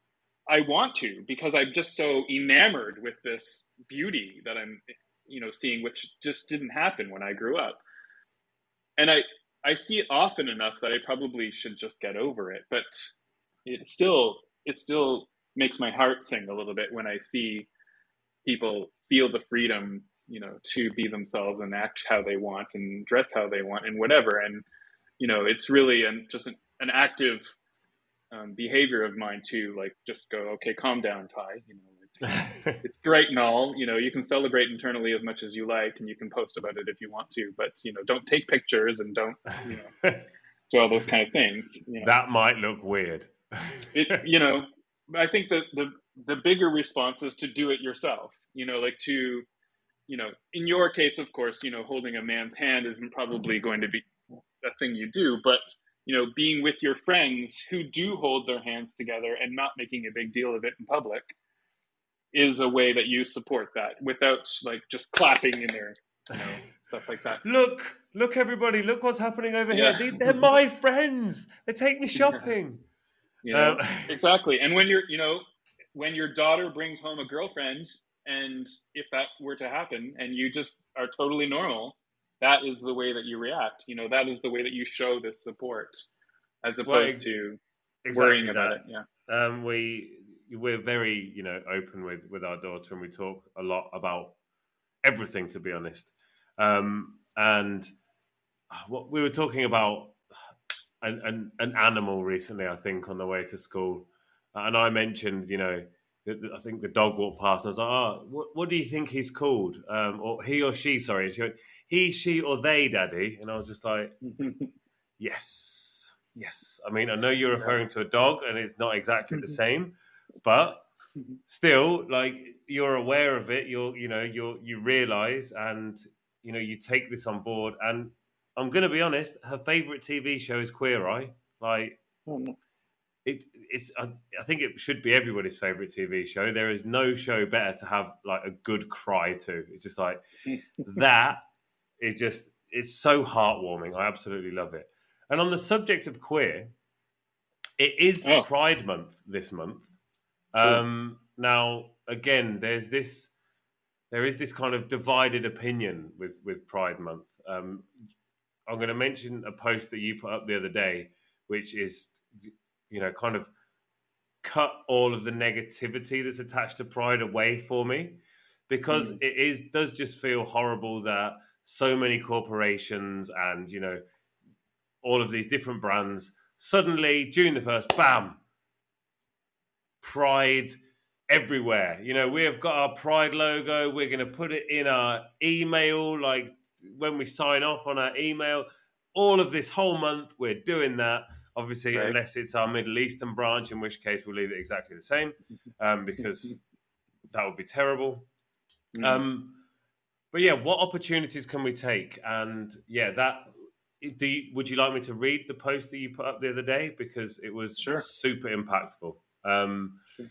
I want to because I'm just so enamored with this beauty that I'm you know seeing which just didn't happen when I grew up. And I I see it often enough that I probably should just get over it, but it still it still makes my heart sing a little bit when I see people feel the freedom, you know, to be themselves and act how they want and dress how they want and whatever. And you know, it's really an, just an, an active um, behavior of mine too. Like just go, okay, calm down, Ty. You know, like, it's great and all. You know, you can celebrate internally as much as you like, and you can post about it if you want to. But you know, don't take pictures and don't you know do all those kind of things. You know. That might look weird. it, you know, I think that the the bigger response is to do it yourself. You know, like to you know, in your case, of course, you know, holding a man's hand isn't probably going to be a thing you do, but you know, being with your friends who do hold their hands together and not making a big deal of it in public is a way that you support that without like just clapping in there, you know, stuff like that. Look, look, everybody, look what's happening over yeah. here. They, are my friends. They take me shopping. You know, um, exactly. And when you're, you know, when your daughter brings home a girlfriend, and if that were to happen, and you just are totally normal, that is the way that you react. You know, that is the way that you show this support, as opposed well, to exactly worrying about that. it. Yeah. Um, we we're very you know open with with our daughter, and we talk a lot about everything. To be honest, um, and what we were talking about an, an an animal recently, I think, on the way to school, and I mentioned you know I think the dog walked past. And I was like, "Oh, what, what do you think he's called? Um, or he or she? Sorry." And she went, "He, she, or they, Daddy." And I was just like, "Yes, yes. I mean, I know you're referring to a dog, and it's not exactly the same, but still, like you're aware of it. You're, you know, you're, you realize, and you know, you take this on board. And I'm going to be honest, her favorite TV show is Queer Eye. Like, it, it's I, I, think it should be everybody's favorite TV show. There is no show better to have like a good cry to. It's just like that is just it's so heartwarming. I absolutely love it. And on the subject of queer, it is oh. Pride Month this month. Um, now, again, there's this there is this kind of divided opinion with with Pride Month. Um, I'm going to mention a post that you put up the other day, which is you know, kind of cut all of the negativity that's attached to pride away for me. Because mm. it is does just feel horrible that so many corporations and you know all of these different brands suddenly June the 1st bam pride everywhere. You know we have got our pride logo. We're going to put it in our email like when we sign off on our email. All of this whole month we're doing that Obviously, right. unless it's our Middle Eastern branch, in which case we'll leave it exactly the same, um, because that would be terrible. Mm. Um, but yeah, what opportunities can we take? And yeah, that do you, would you like me to read the post that you put up the other day because it was sure. super impactful. Um, sure.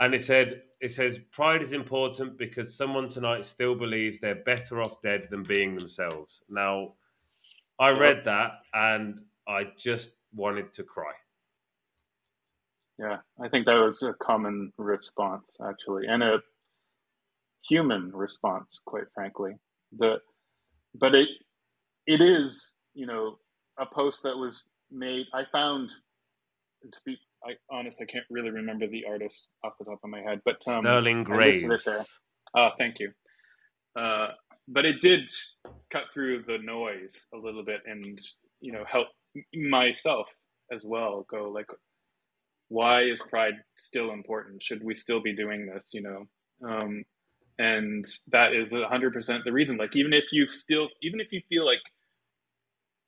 And it said, it says, pride is important because someone tonight still believes they're better off dead than being themselves. Now, I read that and I just wanted to cry. Yeah, I think that was a common response actually, and a human response, quite frankly. The but it it is you know a post that was made. I found to be I honest, I can't really remember the artist off the top of my head, but um, Sterling Graves. Oh, thank you. Uh, but it did cut through the noise a little bit and you know help myself as well go like why is pride still important? Should we still be doing this you know? Um, and that is 100% the reason. Like even if you still even if you feel like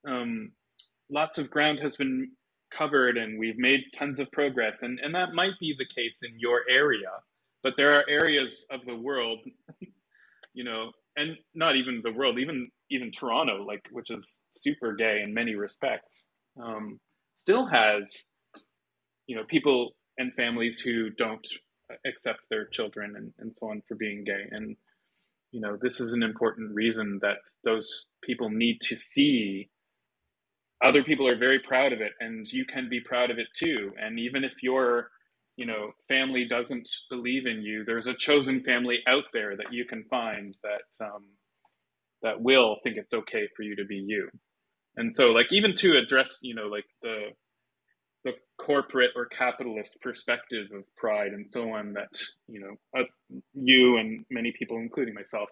um, lots of ground has been covered and we've made tons of progress and, and that might be the case in your area but there are areas of the world you know and not even the world even even toronto like which is super gay in many respects um, still has you know people and families who don't accept their children and, and so on for being gay. And you know this is an important reason that those people need to see other people are very proud of it and you can be proud of it too. And even if your you know family doesn't believe in you there's a chosen family out there that you can find that um, that will think it's okay for you to be you. And so like even to address you know like the the corporate or capitalist perspective of pride and so on that you know uh, you and many people including myself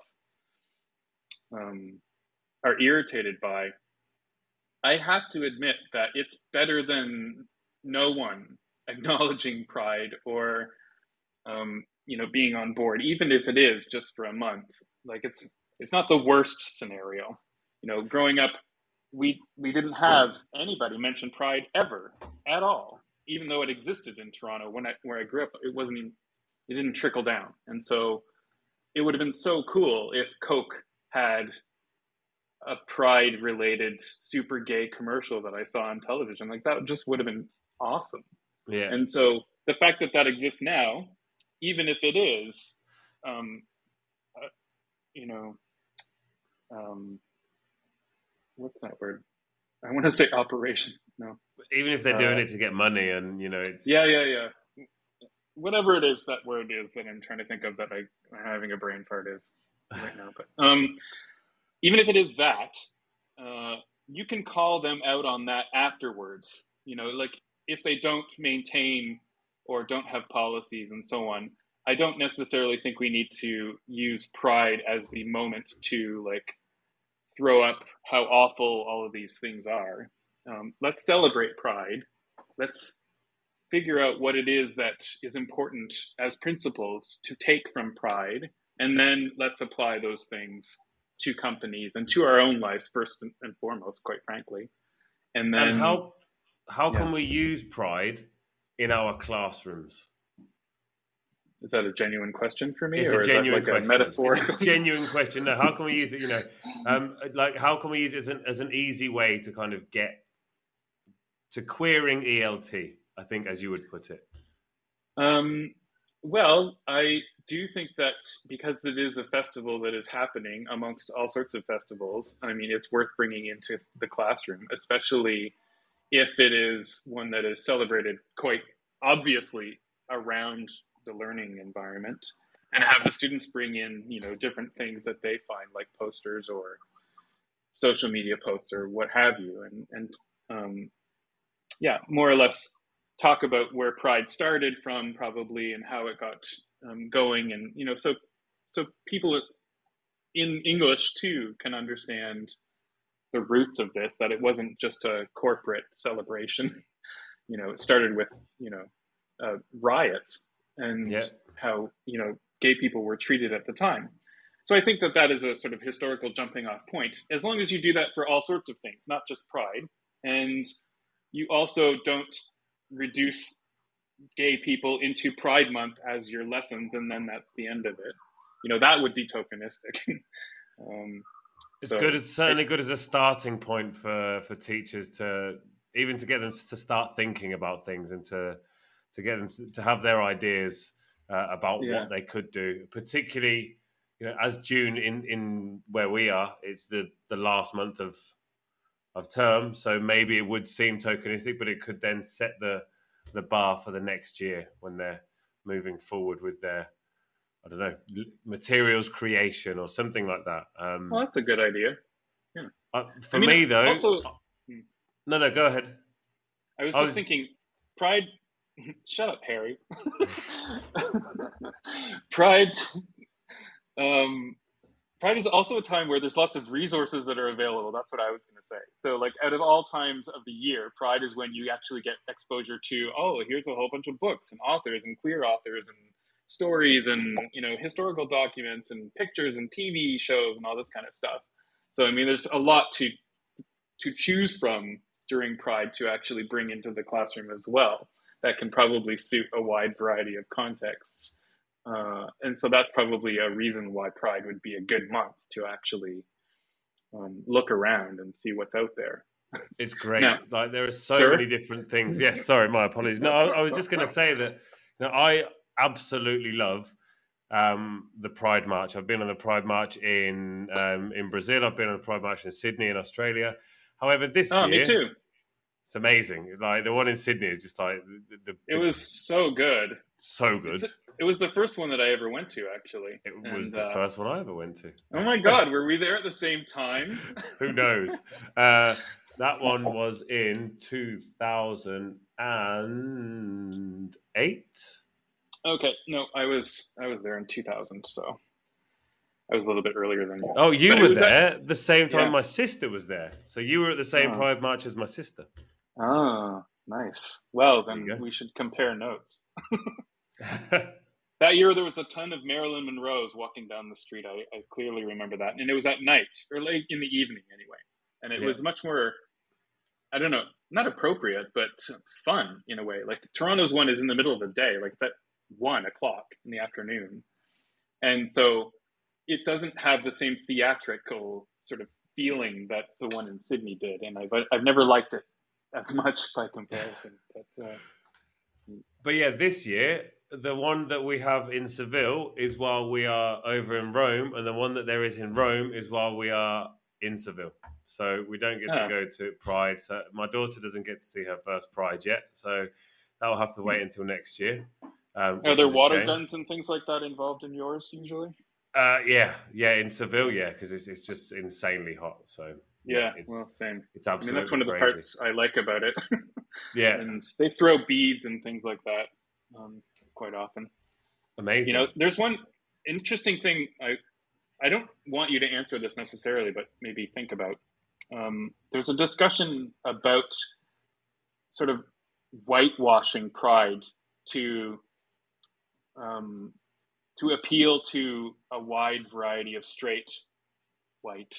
um, are irritated by i have to admit that it's better than no one acknowledging pride or um, you know being on board even if it is just for a month. Like it's it's not the worst scenario. You know growing up we we didn't have anybody mention pride ever at all even though it existed in toronto when i where i grew up. It wasn't even it didn't trickle down. And so it would have been so cool if coke had a pride related super gay commercial that i saw on television. Like that just would have been awesome. Yeah. And so the fact that that exists now even if it is um, you know um, what's that word? I want to say operation. No. Even if they're doing uh, it to get money, and you know, it's yeah, yeah, yeah. Whatever it is that word is that I'm trying to think of that I am having a brain fart is right now. But um, even if it is that, uh, you can call them out on that afterwards. You know, like if they don't maintain or don't have policies and so on. I don't necessarily think we need to use pride as the moment to like throw up how awful all of these things are. Um, let's celebrate pride. Let's figure out what it is that is important as principles to take from pride, and then let's apply those things to companies and to our own lives first and foremost, quite frankly. And then and how how Yeah. can we use pride in our classrooms? Is that a genuine question for me, It's or a is genuine that like question. a metaphorical? It's a genuine question. No, how can we use it? You know, um, like how can we use it as an, as an easy way to kind of get to queering ELT? I think, as you would put it. Um, well, I do think that because it is a festival that is happening amongst all sorts of festivals, I mean, it's worth bringing into the classroom, especially if it is one that is celebrated quite obviously around the learning environment. And have the students bring in, you know, different things that they find like posters or social media posts or what have you. And, and, um, yeah, more or less talk about where pride started from probably and how it got um, going. And you know so so people in english too can understand the roots of this that it wasn't just a corporate celebration. You know it started with you know uh, riots and Yeah. how you know gay people were treated at the time so i think that that is a sort of historical jumping off point as long as you do that for all sorts of things not just pride and you also don't reduce gay people into Pride Month as your lessons, and then that's the end of it. You know, that would be tokenistic. um, It's So, good. It's certainly good as a starting point for for teachers to even to get them to start thinking about things and to to get them to, to have their ideas uh, about Yeah. what they could do. Particularly, you know, as June in in where we are, it's the the last month of of term, so maybe it would seem tokenistic, but it could then set the the bar for the next year when they're moving forward with their I don't know materials creation or something like that. Um, well, that's a good idea. uh, for I mean, me, though, also- no, no, go ahead. I was I just was- thinking, Pride. Shut up, Harry. Pride. Um, Pride is also a time where there's lots of resources that are available. That's what I was going to say. So, like, out of all times of the year, Pride is when you actually get exposure to, oh, here's a whole bunch of books and authors and queer authors and stories and you know historical documents and pictures and TV shows and all this kind of stuff. So, I mean, there's a lot to to choose from during Pride to actually bring into the classroom as well. That can probably suit a wide variety of contexts. Uh, and so that's probably a reason why Pride would be a good month to actually um, look around and see what's out there. It's great. Now, like there are so sir? many different things. Yes, sorry, my apologies. No, I, I was just going to say that you know, I absolutely love um, the Pride March. I've been on the Pride March in um, in Brazil. I've been on the Pride March in Sydney in Australia. However, this Oh, year me too. It's amazing. Like the one in Sydney is just like the, the, It was so good. so good. It's- It was the first one that I ever went to, actually. It was the uh, first one I ever went to. Oh my God, were we there at the same time? Who knows? Uh, that one was in 2008. Okay, no, I was I was there in 2000, so I was a little bit earlier than you. Oh, you But were there the same time Yeah. my sister was there. So you were at the same Oh. Pride March as my sister. Ah, nice. Well, then we should compare notes. That year, there was a ton of Marilyn Monroe's walking down the street. I, I clearly remember that, and it was at night or late in the evening, anyway. And it Yeah. was much more, I don't know, not appropriate, but fun in a way. Like Toronto's one is in the middle of the day, like that one o'clock in the afternoon, and so it doesn't have the same theatrical sort of feeling that the one in Sydney did, and I've I've never liked it as much by comparison. But uh, but yeah, this year, the one that we have in Seville is while we are over in Rome, and the one that there is in Rome is while we are in Seville. So we don't get Ah. to go to Pride. So my daughter doesn't get to see her first Pride yet. So that will have to wait until next year. Um, are there water shame. guns and things like that involved in yours usually? Uh, yeah, yeah, in Seville, yeah, because it's, it's just insanely hot. So Yeah, it's well, same. it's absolutely. I mean, that's one of the crazy. parts I like about it. Yeah, and they throw beads and things like that um, quite often. amazing. You know, there's one interesting thing. I I don't want you to answer this necessarily, but maybe think about. Um, there's a discussion about sort of whitewashing pride to um, to appeal to a wide variety of straight white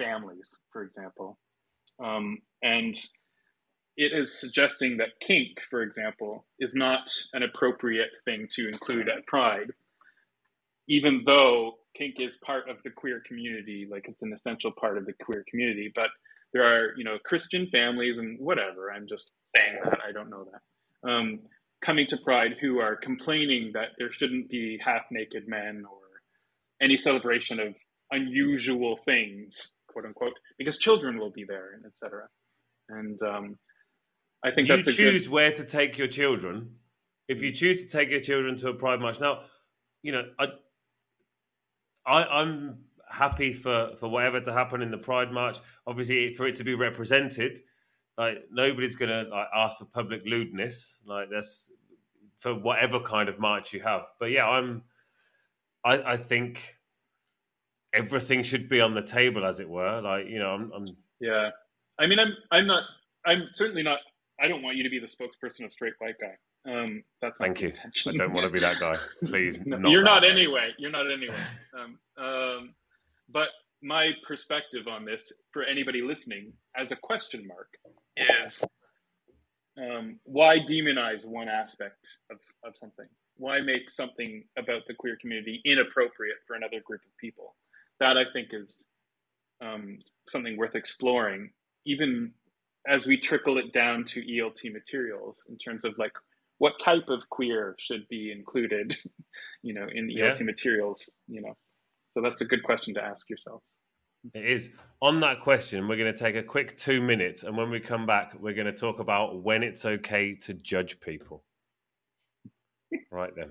families, for example. Um, and it is suggesting that kink, for example, is not an appropriate thing to include at Pride, even though kink is part of the queer community, like it's an essential part of the queer community. But there are, you know, Christian families and whatever. I'm just saying that I don't know that. Um, coming to Pride who are complaining that there shouldn't be half naked men or any celebration of unusual things, quote unquote, because children will be there and etc. And um, I think if you that's choose good... where to take your children. If you choose to take your children to a pride march, now, you know, I, I I'm happy for for whatever to happen in the pride march. Obviously, for it to be represented, like nobody's going to like ask for public lewdness. Like that's for whatever kind of march you have. But yeah, I'm. I, I think everything should be on the table, as it were. Like you know, I'm. I'm yeah, I mean, I'm. I'm not. I'm certainly not I don't want you to be the spokesperson of straight white guy. Um, that's thank you. Intention. I don't want to be that guy. Please, no, not you're not guy. anyway. You're not anyway. Um, um, but my perspective on this, for anybody listening, as a question mark, is um, why demonize one aspect of, of something? Why make something about the queer community inappropriate for another group of people? That I think is um, something worth exploring, even as we trickle it down to ELT materials in terms of like what type of queer should be included, you know, in ELT yeah. materials, you know. So that's a good question to ask yourselves. It is. On that question, we're going to take a quick two minutes. And when we come back, we're going to talk about when it's okay to judge people. right then.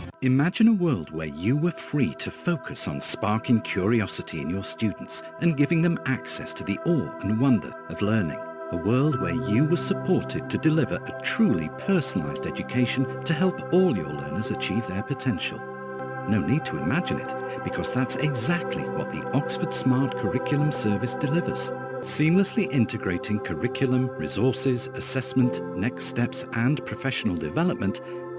Imagine a world where you were free to focus on sparking curiosity in your students and giving them access to the awe and wonder of learning. A world where you were supported to deliver a truly personalised education to help all your learners achieve their potential. No need to imagine it, because that's exactly what the Oxford Smart Curriculum Service delivers. Seamlessly integrating curriculum, resources, assessment, next steps and professional development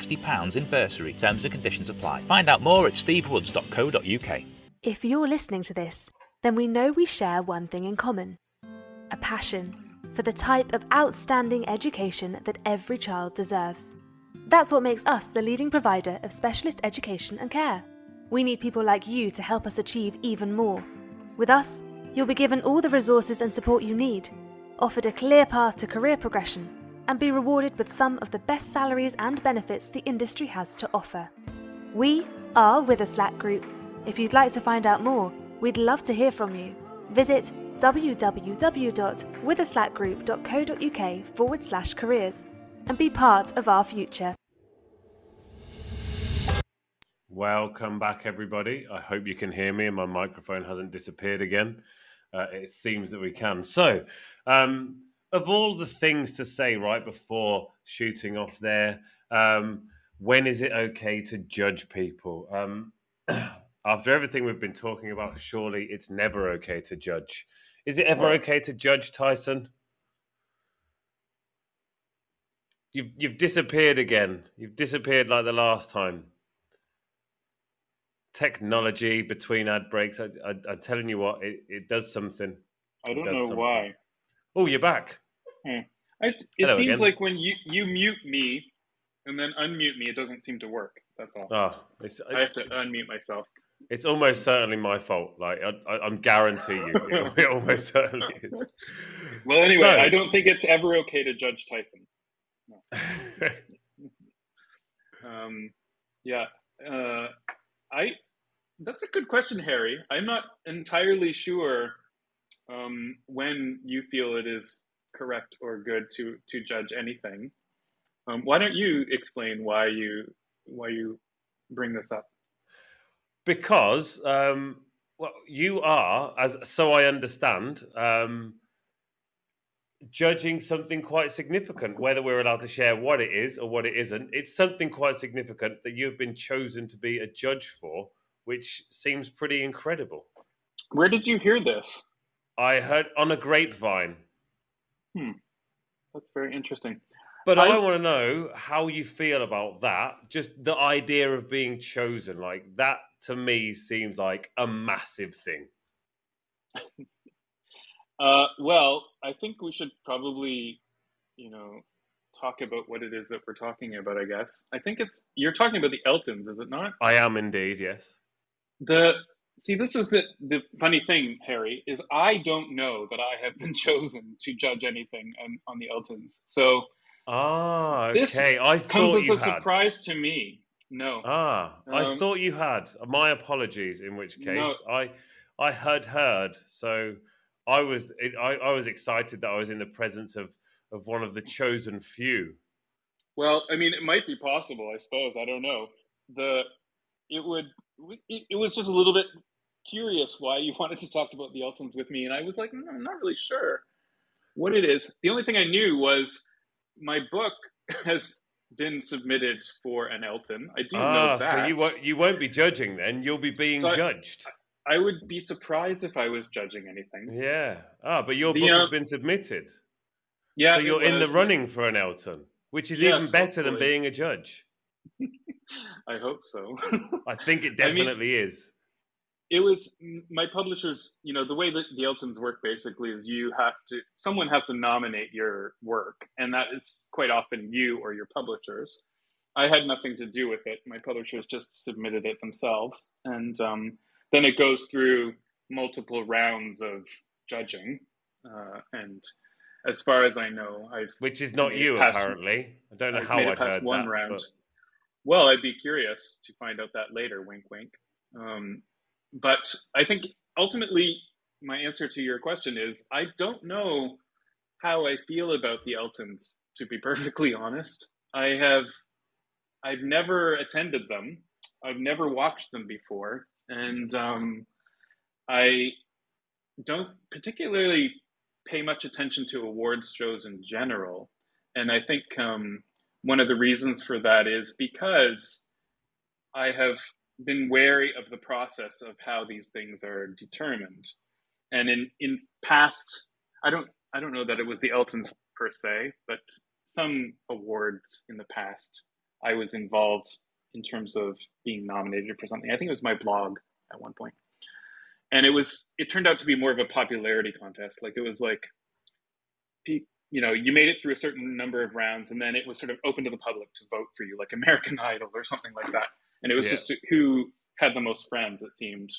£60 in bursary. Terms and conditions apply. Find out more at stevewoods.co.uk. If you're listening to this, then we know we share one thing in common a passion for the type of outstanding education that every child deserves. That's what makes us the leading provider of specialist education and care. We need people like you to help us achieve even more. With us, you'll be given all the resources and support you need, offered a clear path to career progression and be rewarded with some of the best salaries and benefits the industry has to offer. We are with a Witherslack Group. If you'd like to find out more, we'd love to hear from you. Visit www.witherslackgroup.co.uk forward slash careers and be part of our future. Welcome back, everybody. I hope you can hear me and my microphone hasn't disappeared again. Uh, it seems that we can. So, um, of all the things to say right before shooting off there, um, when is it okay to judge people? Um, after everything we've been talking about, surely it's never okay to judge. Is it ever okay to judge Tyson? You've you've disappeared again. You've disappeared like the last time. Technology between ad breaks. I, I, I'm telling you what, it, it does something. I don't know something. why. Oh, you're back. Hmm. It, it seems again. like when you, you mute me and then unmute me, it doesn't seem to work. That's all. Oh, it's I have to unmute myself. it's almost certainly my fault. Like I, I, I'm guarantee you, it, it almost certainly is. Well, anyway, So- I don't think it's ever okay to judge Tyson. Um, yeah, uh, I. That's a good question, Harry. I'm not entirely sure um, when you feel it is correct or good to to judge anything. Um, why don't you explain why you why you bring this up? because um, well, you are, as so I understand, um, judging something quite significant. Whether we're allowed to share what it is or what it isn't, it's something quite significant that you've been chosen to be a judge for, which seems pretty incredible. Where did you hear this? I heard on a grapevine, Hmm. That's very interesting. but I, I- want to know how you feel about that. Just the idea of being chosen, like that, to me seems like a massive thing. Uh, well, I think we should probably, you know, talk about what it is that we're talking about. I guess I think it's you're talking about the Eltons, is it not? I am indeed, yes. The see, this is the the funny thing, Harry, is I don't know that I have been chosen to judge anything on, on the Eltons. So Ah, This okay. I comes thought as you a had. surprise to me. No, Ah, I Um, thought you had. My apologies. In which No. case, I I had heard. So I was I, I was excited that I was in the presence of of one of the chosen few. Well, I mean, it might be possible. I suppose I don't know. The it would it, it was just a little bit curious why you wanted to talk about the Eltons with me, and I was like, "Mm, I'm not really sure what it is. The only thing I knew was my book has been submitted for an Elton. I do know Ah, that. so you won't you won't be judging then. You'll be being So judged. I would be surprised if I was judging anything. Yeah. Ah, but your The, book uh, has been submitted. Yeah, so you're in the running for an Elton, which is Yes, even better than being a judge. I hope so. I think it I mean- definitely is. It was my publishers you know the way that the eltons work basically is you have to someone has to nominate your work and that is quite often you or your publishers i had nothing to do with it my publishers just submitted it themselves and um, then it goes through multiple rounds of judging uh, and as far as i know i've Which is not you, past- apparently. I don't know I've how I heard one that. round. but- Well, I'd be curious to find out that later. Wink, wink. Um, but I think ultimately, my answer to your question is I don't know how I feel about the Eltons. To be perfectly honest, I have I've never attended them. I've never watched them before, and um, I don't particularly pay much attention to awards shows in general. And I think um, one of the reasons for that is because I have been wary of the process of how these things are determined. And in, in past, I don't I don't know that it was the Eltons per se, but some awards in the past, I was involved in terms of being nominated for something. I think it was my blog at one point. And it was it turned out to be more of a popularity contest. Like it was like you know, you made it through a certain number of rounds and then it was sort of open to the public to vote for you, like American Idol or something like that. And it was Yeah. just who had the most friends, it seemed,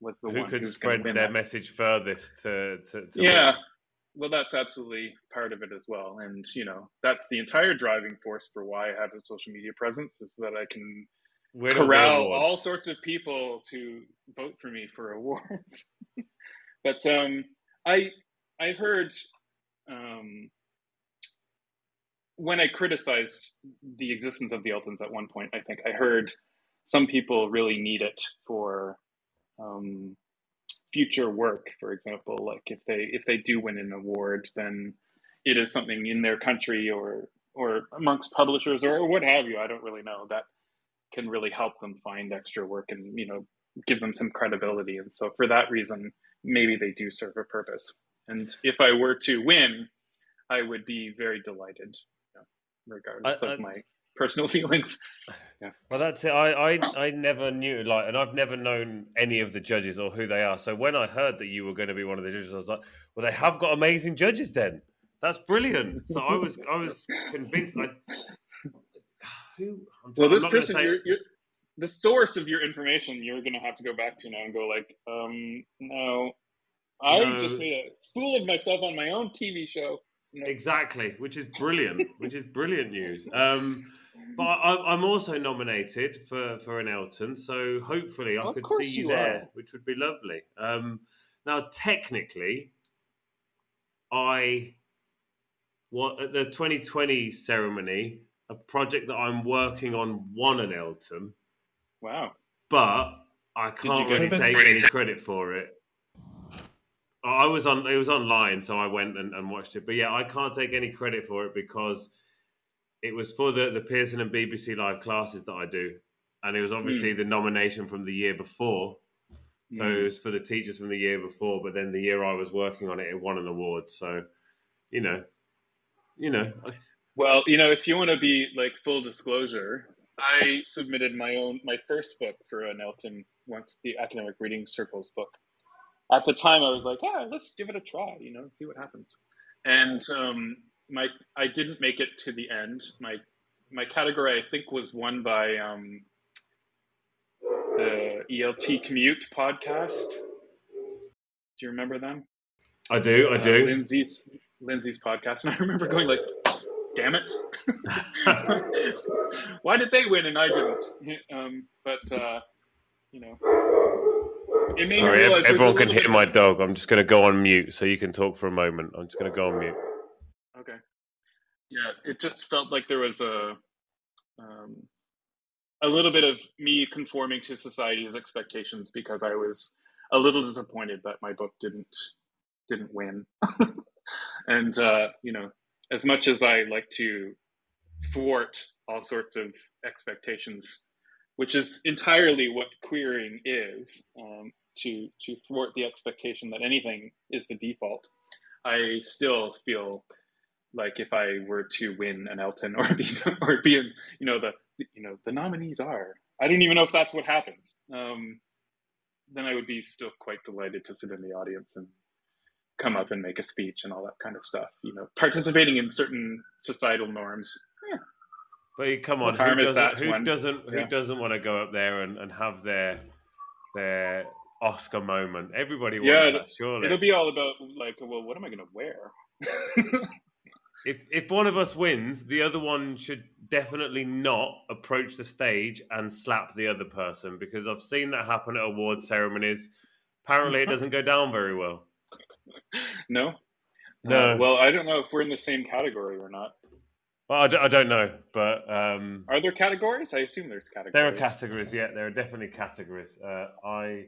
was the one. Who one could spread their that. message furthest to, to, to Yeah. win. Well, that's absolutely part of it as well. And, you know, that's the entire driving force for why I have a social media presence is that I can Win corral all sorts of people to vote for me for awards. but um, I I heard um, when I criticized the existence of the Eltons at one point. I think I heard some people really need it for um, future work. For example, like if they if they do win an award, then it is something in their country or or amongst publishers or what have you. I don't really know that can really help them find extra work and you know give them some credibility and so for that reason maybe they do serve a purpose and if i were to win i would be very delighted regardless I- I- of my personal feelings. Well, that's it. I, I I never knew like, and I've never known any of the judges or who they are. So when I heard that you were going to be one of the judges, I was like, well, they have got amazing judges. Then that's brilliant. So I was I was convinced. I who I'm, Well, I'm this not gonna person, say- you're, you're, the source of your information, you're going to have to go back to now and go like, um, no, I No. just made a fool of myself on my own TV show. Exactly, which is brilliant, which is brilliant news. Um, but I, I'm also nominated for, for an Elton, so hopefully I Of could see you you there, are. which would be lovely. Um, now, technically, I what at the 2020 ceremony, a project that I'm working on won an Elton, Wow. but I can't really take any credit for it. I was on it was online, so I went and, and watched it. But yeah, I can't take any credit for it because it was for the, the Pearson and BBC live classes that I do. And it was obviously the nomination from the year before. So it Mm. was for the teachers from the year before, but then the year I was working on it, it won an award. So, you know, you know, Well, you know, if you want to be like full disclosure, I submitted my own my first book for an Elton once the academic reading circles book. At the time, I was like, yeah, let's give it a try, you know, see what happens. And um, my I didn't make it to the end. My my category, I think, was won by um, the ELT Commute podcast. Do you remember them? I do, I Uh, do. Lindsay's Lindsay's podcast, and I remember going like, "Damn it! Why did they win and I didn't?" Um, but uh, you know, it made me Sorry, realize ev- there's a everyone can hear my dog. I'm just going to go on mute so you can talk for a moment. I'm just going to go on mute. Okay. Yeah, it just felt like there was a um, a little bit of me conforming to society's expectations because I was a little disappointed that my book didn't didn't win. and uh, you know, as much as I like to thwart all sorts of expectations, which is entirely what queering is, um, to to thwart the expectation that anything is the default. I still feel like if I were to win an Elton or be or be in, you know the you know the nominees are I don't even know if that's what happens. Um, then I would be still quite delighted to sit in the audience and come up and make a speech and all that kind of stuff. You know, participating in certain societal norms. But come on, who doesn't? Who doesn't? Who Yeah. doesn't want to go up there and, and have their their Oscar moment? Everybody wants Yeah, that, surely. it'll be all about like, well, what am I going to wear? if if one of us wins, the other one should definitely not approach the stage and slap the other person because I've seen that happen at award ceremonies. Apparently, it doesn't go down very well. no, No. Uh, well, I don't know if we're in the same category or not. Well, I, d- I don't know, but um, Are there categories? I assume there's categories. there are categories. Yeah, there are definitely categories. Uh, I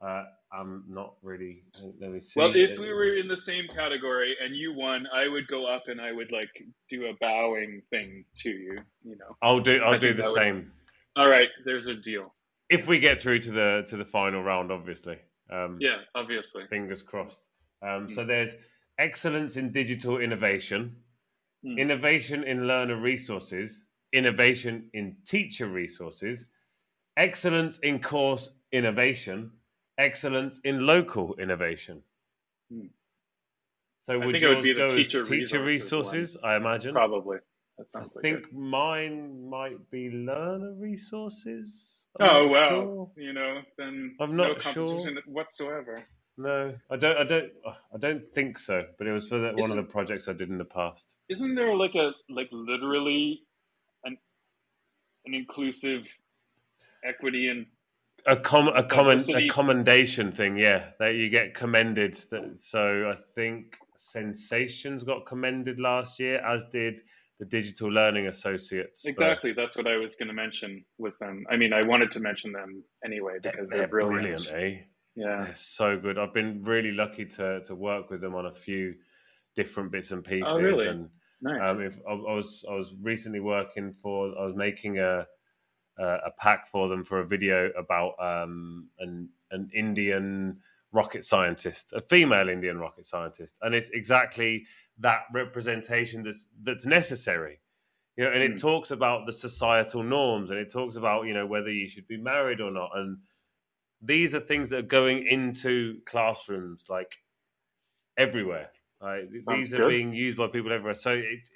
uh, am not really. Let me see. Well, if we were in the same category and you won, I would go up and I would like do a bowing thing to you. You know. I'll do. I'll I do the that would- same All right, there's a deal. if we get through to the to the final round. Obviously. Um, Yeah, obviously. Fingers crossed. Um, Hmm. So there's excellence in digital innovation, Hmm. innovation in learner resources, innovation in teacher resources, excellence in course innovation, excellence in local innovation. Hmm. So would would yours be the go teacher teacher resources resources? I imagine. Probably. I like think it. mine might be learner resources. I'm Oh well, sure. you know, then I'm no not sure. competition whatsoever. No, I don't. I don't. I don't think so. But it was for the, one of the projects I did in the past. Isn't there like a like literally an an inclusive equity and A com a comment a commendation thing. Yeah, that you get commended. That, so I think Sensations got commended last year, as did the Digital Learning Associates. exactly that's what I was going to mention was them. I mean, I wanted to mention them anyway because they're they're, brilliant. brilliant, eh? Yeah. They're so good. I've been really lucky to to work with them on a few different bits and pieces. Oh, really? And Nice. Um, if I, I was I was recently working for I was making a a, a pack for them for a video about um, an an Indian rocket scientist, a female Indian rocket scientist, and it's exactly that representation that's that's necessary. You know, and it Mm. talks about the societal norms, and it talks about you know whether you should be married or not, and these are things that are going into classrooms like everywhere. Sounds these are good. being used by people everywhere. So it,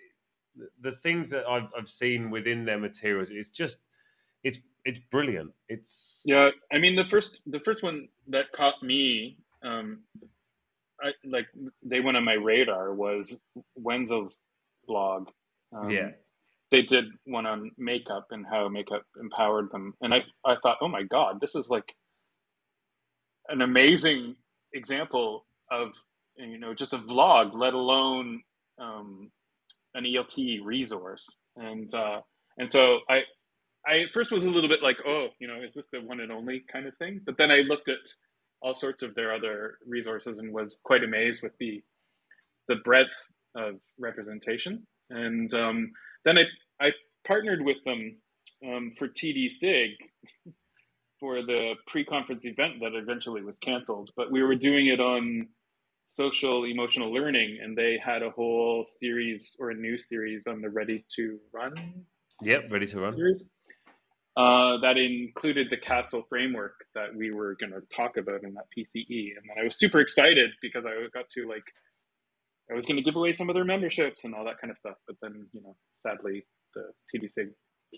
the things that I've, I've seen within their materials, it's just it's it's brilliant. It's Yeah, I mean the first the first one that caught me, um, I like they went on my radar was Wenzel's blog. Um, yeah, they did one on makeup and how makeup empowered them, and I I thought, oh my god, this is like an amazing example of you know just a vlog, let alone um, an ELT resource, and uh, and so I I at first was a little bit like, oh, you know, is this the one and only kind of thing? But then I looked at all sorts of their other resources and was quite amazed with the the breadth of representation. And um, then I I partnered with them um, for TD Sig for the pre-conference event that eventually was canceled. But we were doing it on social emotional learning, and they had a whole series or a new series on the Ready to Run yep, ready to run. series. Uh, that included the CASEL framework that we were going to talk about in that PCE, and then I was super excited because I got to like, I was going to give away some of their memberships and all that kind of stuff. But then, you know, sadly, the TD Sig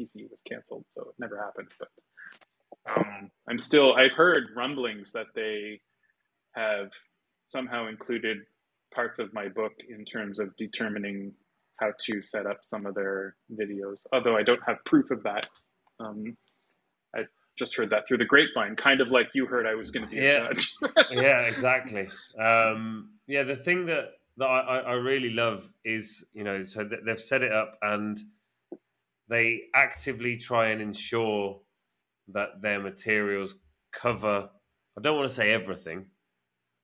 PCE was canceled, so it never happened. But um, I'm still, I've heard rumblings that they have somehow included parts of my book in terms of determining how to set up some of their videos, although I don't have proof of that. Um, I just heard that through the grapevine, kind of like you heard I was going to be Yeah. a judge. yeah, exactly. Um, yeah, the thing that that I, I I really love is you know so they've set it up and they actively try and ensure that their materials cover. I don't want to say everything,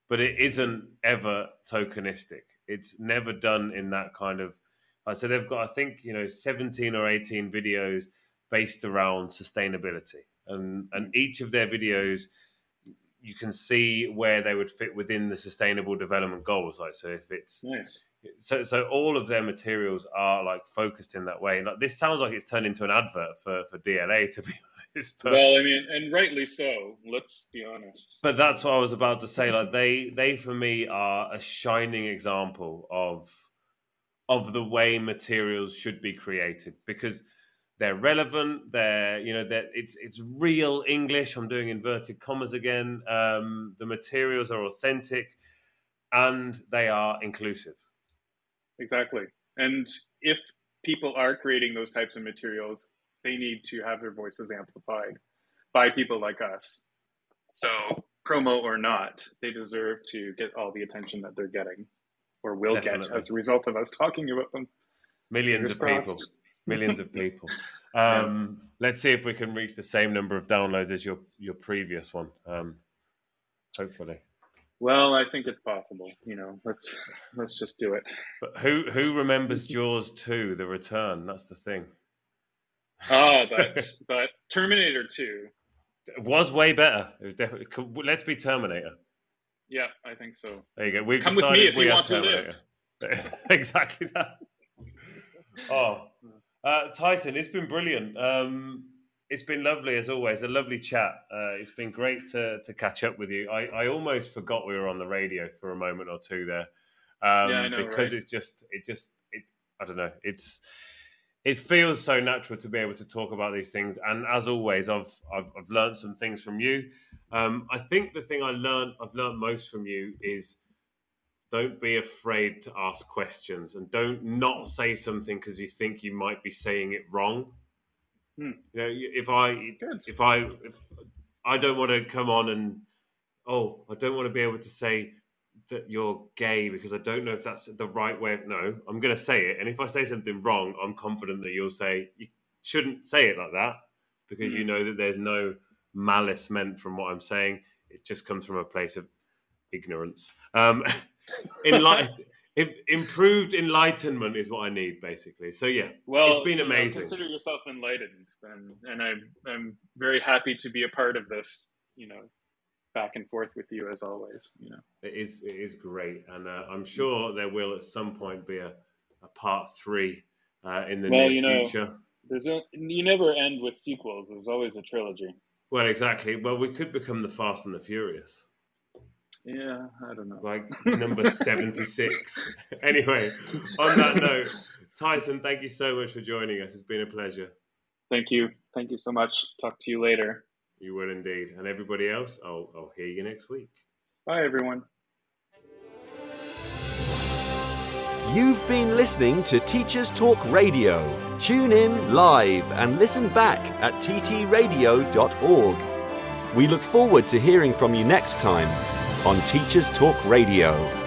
but it isn't ever tokenistic. It's never done in that kind of. Uh, so they've got, I think, you know, seventeen or eighteen videos based around sustainability, and and each of their videos you can see where they would fit within the sustainable development goals like so if it's nice. so so all of their materials are like focused in that way like this sounds like it's turned into an advert for for dla to be Well, I mean, and rightly so. Let's be honest. but that's what i was about to say like they they for me are a shining example of of the way materials should be created because they're relevant they're you know that it's it's real english i'm doing inverted commas again um, the materials are authentic and they are inclusive Exactly. And if people are creating those types of materials, they need to have their voices amplified by people like us. So, promo or not, they deserve to get all the attention that they're getting or will Definitely. get as a result of us talking about them. millions Fingers of people millions of people um, let's see if we can reach the same number of downloads as your your previous one um, hopefully Well, I think it's possible. You know, let's let's just do it. but who who remembers jaws 2 the return that's the thing Oh, but but Terminator Two. it was way better it was definitely could- let's be terminator Yeah, I think so. There you go. We've Come with me decided if we you are want to live. Terminator. exactly that. Oh, uh, Tyson, it's been brilliant. Um, it's been lovely as always. A lovely chat. Uh, it's been great to to catch up with you. I, I almost forgot we were on the radio for a moment or two there, um, Yeah, I know, because right? it's just it just it. I don't know. It's it feels so natural to be able to talk about these things. And as always, I've I've, I've learned some things from you. Um, I think the thing I learned I've learned most from you is don't be afraid to ask questions and don't not say something because you think you might be saying it wrong. Hmm. You know, if I Good. if I if I don't want to come on and oh, I don't want to be able to say that you're gay because I don't know if that's the right way. Of, no, I'm going to say it, and if I say something wrong, I'm confident that you'll say you shouldn't say it like that because you know that there's no malice meant from what I'm saying. It just comes from a place of ignorance. Um, enlight- improved enlightenment is what I need, basically. So yeah, Well, It's been you know, amazing. consider yourself enlightened, and and I'm I'm very happy to be a part of this. You know, back and forth with you as always. You know, It is it is great, and uh, I'm sure there will at some point be a, a part three uh, in the Well, near you know- future. There's a, you never end with sequels. There's always a trilogy. Well, exactly. Well, we could become the Fast and the Furious, Yeah, I don't know. like number 76. anyway, on that note, Tyson, thank you so much for joining us. It's been a pleasure. Thank you. Thank you so much. Talk to you later. You will indeed. And everybody else, I'll, I'll hear you next week. Bye, everyone. You've been listening to Teachers Talk Radio. Tune in live and listen back at ttradio.org. We look forward to hearing from you next time on Teachers Talk Radio.